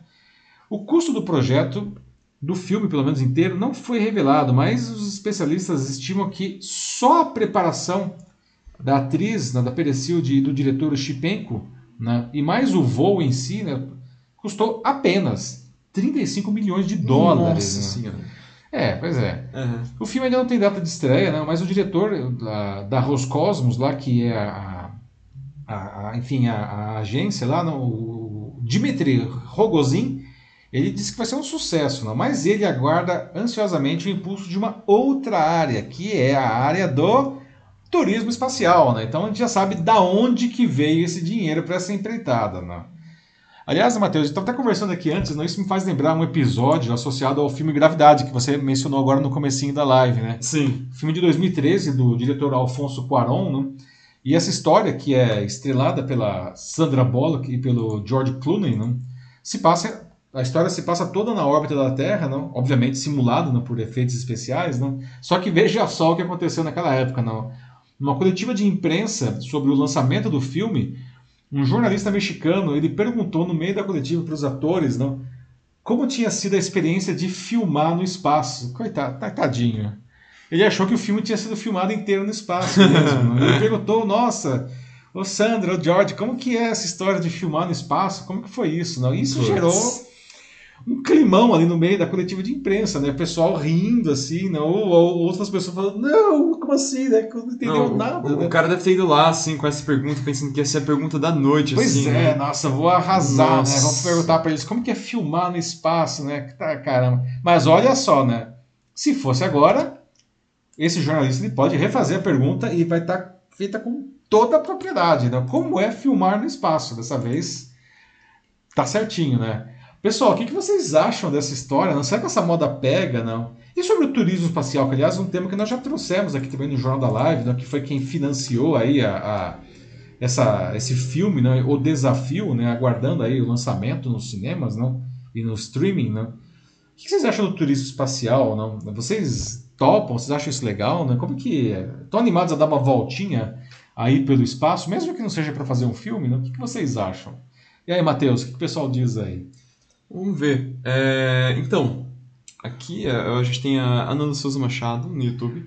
O custo do projeto, do filme pelo menos inteiro, não foi revelado, mas os especialistas estimam que só a preparação da atriz, né, da Perecilde e do diretor Chipenko, né, e mais o voo em si, né, custou apenas 35 milhões de dólares. Nossa né? senhora. É, pois é. Uhum. O filme ainda não tem data de estreia, né? mas o diretor da, da Roscosmos, lá, que é a, a, a enfim, a, a, agência lá, no, o Dmitry Rogozin, ele disse que vai ser um sucesso, não? mas ele aguarda ansiosamente o impulso de uma outra área, que é a área do turismo espacial. Né? Então a gente já sabe da onde que veio esse dinheiro para essa empreitada. Né? Aliás, Matheus, eu estava até conversando aqui antes, não? isso me faz lembrar um episódio associado ao filme Gravidade, que você mencionou agora no comecinho da live, né? Sim. Filme de 2013, do diretor Alfonso Cuarón, né? E essa história, que é estrelada pela Sandra Bullock e pelo George Clooney, né? se passa a história se passa toda na órbita da Terra, não? obviamente simulada não? por efeitos especiais. Não? Só que veja só o que aconteceu naquela época. Não? Numa coletiva de imprensa sobre o lançamento do filme, um jornalista mexicano, ele perguntou no meio da coletiva para os atores, não, como tinha sido a experiência de filmar no espaço. Coitado, tadinho. Ele achou que o filme tinha sido filmado inteiro no espaço mesmo. ele perguntou, nossa, ô Sandra, ô George, como que é essa história de filmar no espaço? Como que foi isso? Não? Isso gerou um climão ali no meio da coletiva de imprensa, né? O pessoal rindo, assim, né? ou, ou outras pessoas falando, não, como assim, né? Não entendeu Não, nada. O, né? o cara deve ter ido lá, assim, com essa pergunta, pensando que ia ser a pergunta da noite, Pois assim. é, né? nossa, vou arrasar, Nossa. né? Vamos perguntar pra eles como que é filmar no espaço, né? Tá, caramba. Mas olha só, né? Se fosse agora, esse jornalista ele pode refazer a pergunta e vai estar feita com toda a propriedade, né? Como é filmar no espaço? Dessa vez tá certinho, né? Pessoal, o que, vocês acham dessa história? Não será que essa moda pega, não? E sobre o turismo espacial, que aliás é um tema que nós já trouxemos aqui também no Jornal da Live, né? que foi quem financiou aí a, a- essa, esse filme, né? O Desafio, né? Aguardando aí o lançamento nos cinemas, não? E no streaming, não? O que vocês acham do turismo espacial, não? Vocês topam? Vocês acham isso legal, né? Como que... Estão animados a dar uma voltinha aí pelo espaço, mesmo que não seja para fazer um filme, não? O que, vocês acham? E aí, Matheus, o que o pessoal diz aí? Vamos ver. É, então, aqui é, a gente tem a Ana Souza Machado no YouTube,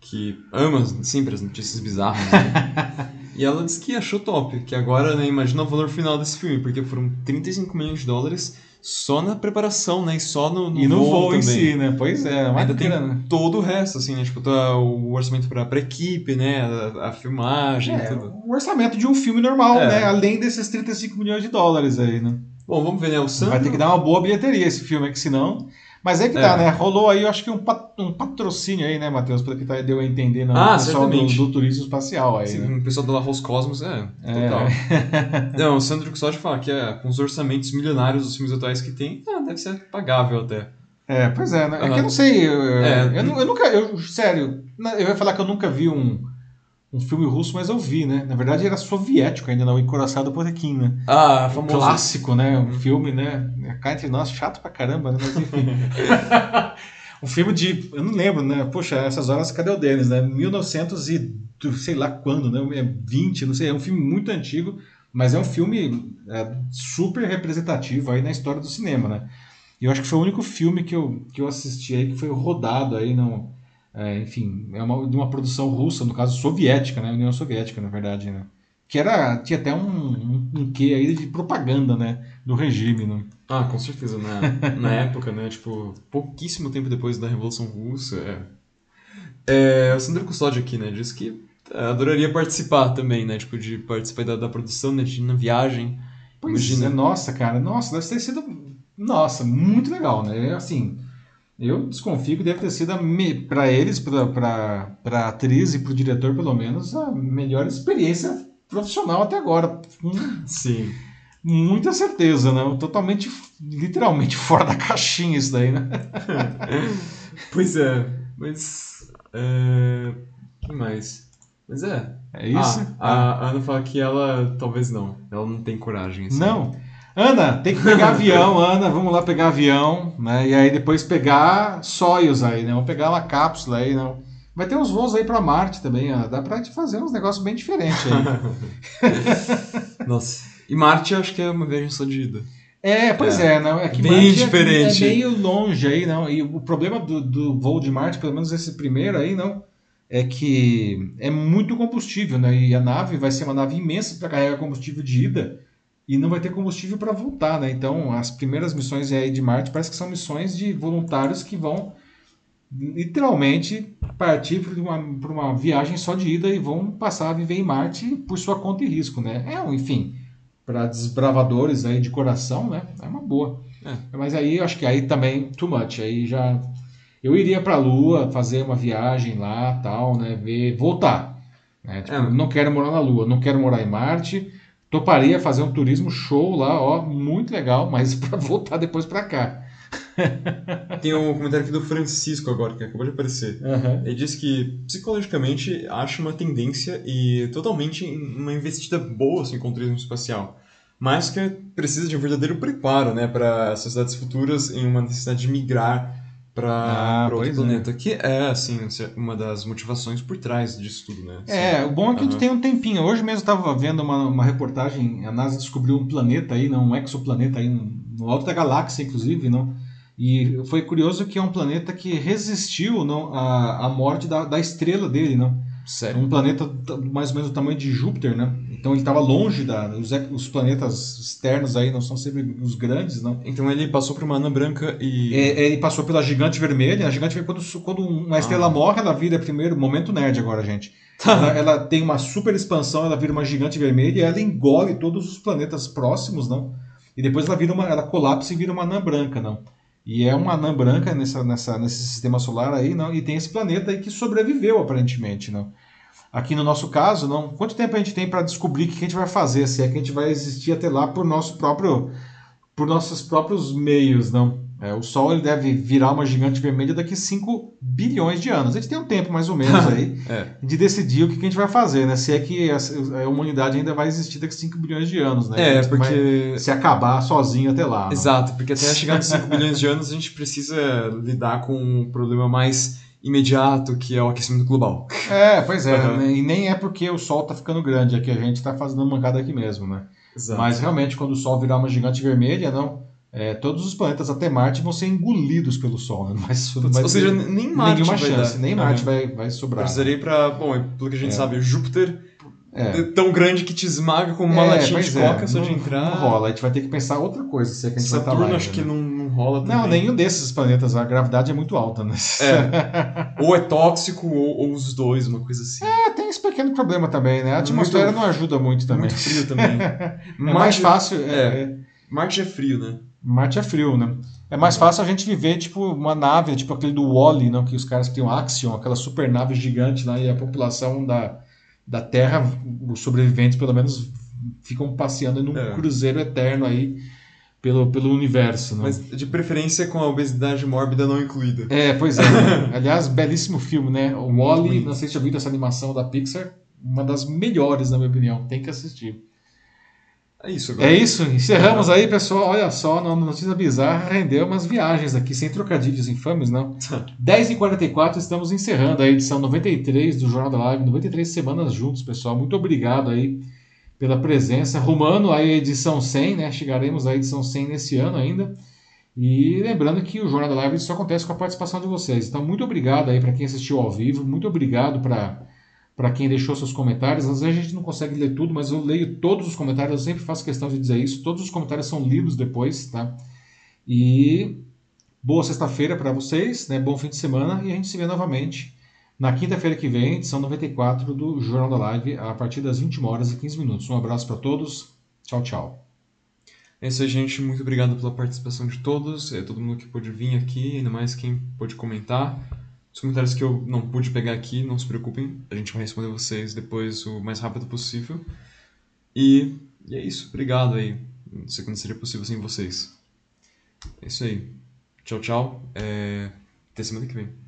que ama sempre as notícias bizarras. né? e ela disse que achou top, que agora, né, imagina o valor final desse filme, porque foram 35 milhões de dólares só na preparação, né, e só no, no e no voo, voo em também. si, né? Pois é, uma Ainda tem grana. todo o resto, assim, né? Tipo, tá o orçamento pra, pra equipe, né? A, a filmagem, É, tudo. o orçamento de um filme normal, É. né? Além desses 35 milhões de dólares aí, né? Bom, vamos ver, né? O Sandro... Vai ter que dar uma boa bilheteria esse filme, que senão. Mas é que É. tá, né? Rolou aí, eu acho que um, pat- um patrocínio aí, né, Matheus? Pelo que tá, deu a entender no Ah, pessoal do, do turismo espacial aí, Sim, né? o pessoal da La Roscosmos, é, É. total. Não, o Sandro que só de falar que é, com os orçamentos milionários dos filmes atuais que tem, ah, deve ser pagável até. É, pois é, né? É que eu não sei. Eu, É. eu, eu nunca. Eu, sério, eu ia falar que eu nunca vi um, um filme russo, mas eu vi, né? Na verdade era soviético ainda, não, Encoraçado Potequim, né? Ah, Um famoso. clássico, né? Um filme, né? Cá entre nós, chato pra caramba, né? Mas enfim. um filme de. Eu não lembro, né? Poxa, essas horas, cadê o Denis, né? 1900 e sei lá quando, né? É 20, não sei. É um filme muito antigo, mas é um filme é, super representativo aí na história do cinema, né? E eu acho que foi o único filme que eu, que eu assisti aí que foi rodado aí, não. É, enfim, é uma, de uma produção russa, no caso soviética, né? União Soviética, na verdade, né? Que era, tinha até um, um, um quê aí de propaganda, né? Do regime, né? Ah, com certeza, na, na época, né, tipo, pouquíssimo tempo depois da Revolução Russa, é. É, o Sandro Custódio aqui, né, disse que é, adoraria participar também, né, tipo, de participar da, da produção, né, de na viagem. Pois Imagina. é, nossa, cara, nossa, deve ter sido nossa, muito legal, né? Assim, eu desconfio que deve ter sido para eles, para a atriz e para o diretor, pelo menos, a melhor experiência profissional até agora. Sim. Muita certeza, né? Totalmente, literalmente fora da caixinha isso daí, né? pois é, mas. É... O que mais? Mas é. É isso? Ah, a Ana fala que ela talvez não. Ela não tem coragem. Assim. Não. Ana, tem que pegar avião, Ana, vamos lá pegar avião, né? E aí depois pegar Soyuz aí, né? Vamos pegar uma cápsula aí, não. Vai ter uns voos aí para Marte também, Ana. Dá pra gente fazer uns negócios bem diferentes aí. Nossa. E Marte acho que é uma viagem só de ida. É, pois é, é não. É que bem Marte diferente. É, é, meio longe aí, não. E o problema do, do voo de Marte, pelo menos esse primeiro aí, não é que é muito combustível, né? E a nave vai ser uma nave imensa para carregar combustível de ida e não vai ter combustível para voltar, né? Então, as primeiras missões aí de Marte parece que são missões de voluntários que vão literalmente partir para uma, uma viagem só de ida e vão passar a viver em Marte por sua conta e risco, né? É, enfim, para desbravadores aí de coração, né? É uma boa. É. Mas aí acho que aí também too much, aí já eu iria para a Lua, fazer uma viagem lá, tal, né? Ver, voltar. Né? Tipo, é. Não quero morar na Lua, não quero morar em Marte. Toparia fazer um turismo show lá, ó, muito legal, mas para voltar depois para cá. Tem um comentário aqui do Francisco agora, que acabou de aparecer. Uhum. Ele diz que, psicologicamente, acha uma tendência e totalmente uma investida boa assim, com o turismo espacial. Mas que precisa de um verdadeiro preparo né, para sociedades futuras em uma necessidade de migrar para ah, outro é. planeta. É. Que é, assim, uma das motivações por trás disso tudo, né? É, assim, o bom é que uhum. gente tem um tempinho. Hoje mesmo estava vendo uma, uma reportagem, a NASA descobriu um planeta aí, não, um exoplaneta aí, no alto da galáxia, inclusive, não? E foi curioso que é um planeta que resistiu não, à, à morte da, da estrela dele, não? Um planeta mais ou menos do tamanho de Júpiter, né? Então ele estava longe da. Os, os, planetas externos aí não são sempre os grandes, não. Então ele passou por uma anã branca e. É, ele passou pela gigante vermelha. A gigante quando, quando uma estrela ah. morre, ela vira primeiro. Momento nerd agora, gente. ela, ela, tem uma super expansão, ela vira uma gigante vermelha e ela engole todos os planetas próximos, não? E depois ela vira uma. Ela colapsa e vira uma anã branca, não. E é uma anã branca nessa, nessa, nesse sistema solar aí, não? E tem esse planeta aí que sobreviveu, aparentemente, não? Aqui no nosso caso, não. Quanto tempo a gente tem para descobrir o que a gente vai fazer, se é que a gente vai existir até lá por nosso próprio, por nossos próprios meios, não? É, o Sol ele deve virar uma gigante vermelha daqui 5 bilhões de anos. A gente tem um tempo mais ou menos aí é. de decidir o que, a gente vai fazer, né? Se é que a, humanidade ainda vai existir daqui 5 bilhões de anos, né? É, porque... se acabar sozinho até lá. Exato, não? porque até chegar nos 5 bilhões de anos a gente precisa lidar com um problema mais imediato, que é o aquecimento global. É, pois é. Uhum. E nem é porque o Sol está ficando grande, é que a gente está fazendo mancada aqui mesmo, né? Exato. Mas realmente, quando o Sol virar uma gigante vermelha, não é, todos os planetas até Marte vão ser engolidos pelo Sol. Né? Mas, Ou seja, nem Marte nenhuma vai chance, dar. nem Marte vai, vai sobrar. Precisaria para, bom, pelo que a gente é. sabe, Júpiter é. tão grande que te esmaga como uma é, latinha de é. coca só de entrar. Não rola, a gente vai ter que pensar outra coisa se é que a gente Saturno vai lá, acho né? que não, não rola também. Não, nenhum desses planetas, a gravidade é muito alta, né? É. ou é tóxico ou, ou, os dois, uma coisa assim. É, tem esse pequeno problema também, né? A atmosfera muito, não ajuda muito também. Muito frio também. é mais fácil. É, Marte é frio, né? Marte é frio, né? É mais fácil a gente viver, tipo, uma nave, tipo aquele do Wally, não? Que os caras têm um Axion, aquela super nave gigante lá, e a população da, da Terra, os sobreviventes, pelo menos, ficam passeando num é. cruzeiro eterno aí pelo, pelo universo. Não? Mas de preferência com a obesidade mórbida não incluída. É, pois é. Né? Aliás, belíssimo filme, né? O Wally, não sei se já viu essa animação da Pixar, uma das melhores, na minha opinião. Tem que assistir. É isso agora. É isso. Encerramos aí, pessoal. Olha só, uma notícia bizarra rendeu umas viagens aqui, sem trocadilhos infames, não. 10h44, estamos encerrando a edição 93 do Jornal da Live. 93 semanas juntos, pessoal. Muito obrigado aí pela presença. Rumando aí a edição 100, né? Chegaremos à edição 100 nesse ano ainda. E lembrando que o Jornal da Live só acontece com a participação de vocês. Então, muito obrigado aí para quem assistiu ao vivo. Muito obrigado para para quem deixou seus comentários. Às vezes a gente não consegue ler tudo, mas eu leio todos os comentários, eu sempre faço questão de dizer isso. Todos os comentários são lidos depois, tá? E boa sexta-feira para vocês, né? Bom fim de semana e a gente se vê novamente na quinta-feira que vem, edição 94 do Jornal da Live, a partir das 21 horas e 15 minutos. Um abraço para todos. Tchau, tchau. É isso aí, gente. Muito obrigado pela participação de todos, é, todo mundo que pôde vir aqui, ainda mais quem pôde comentar. Os comentários que eu não pude pegar aqui, não se preocupem, a gente vai responder vocês depois o mais rápido possível. E, e é isso, obrigado aí. Não sei quando seria possível sem vocês. É isso aí. Tchau, tchau. É... Até semana que vem.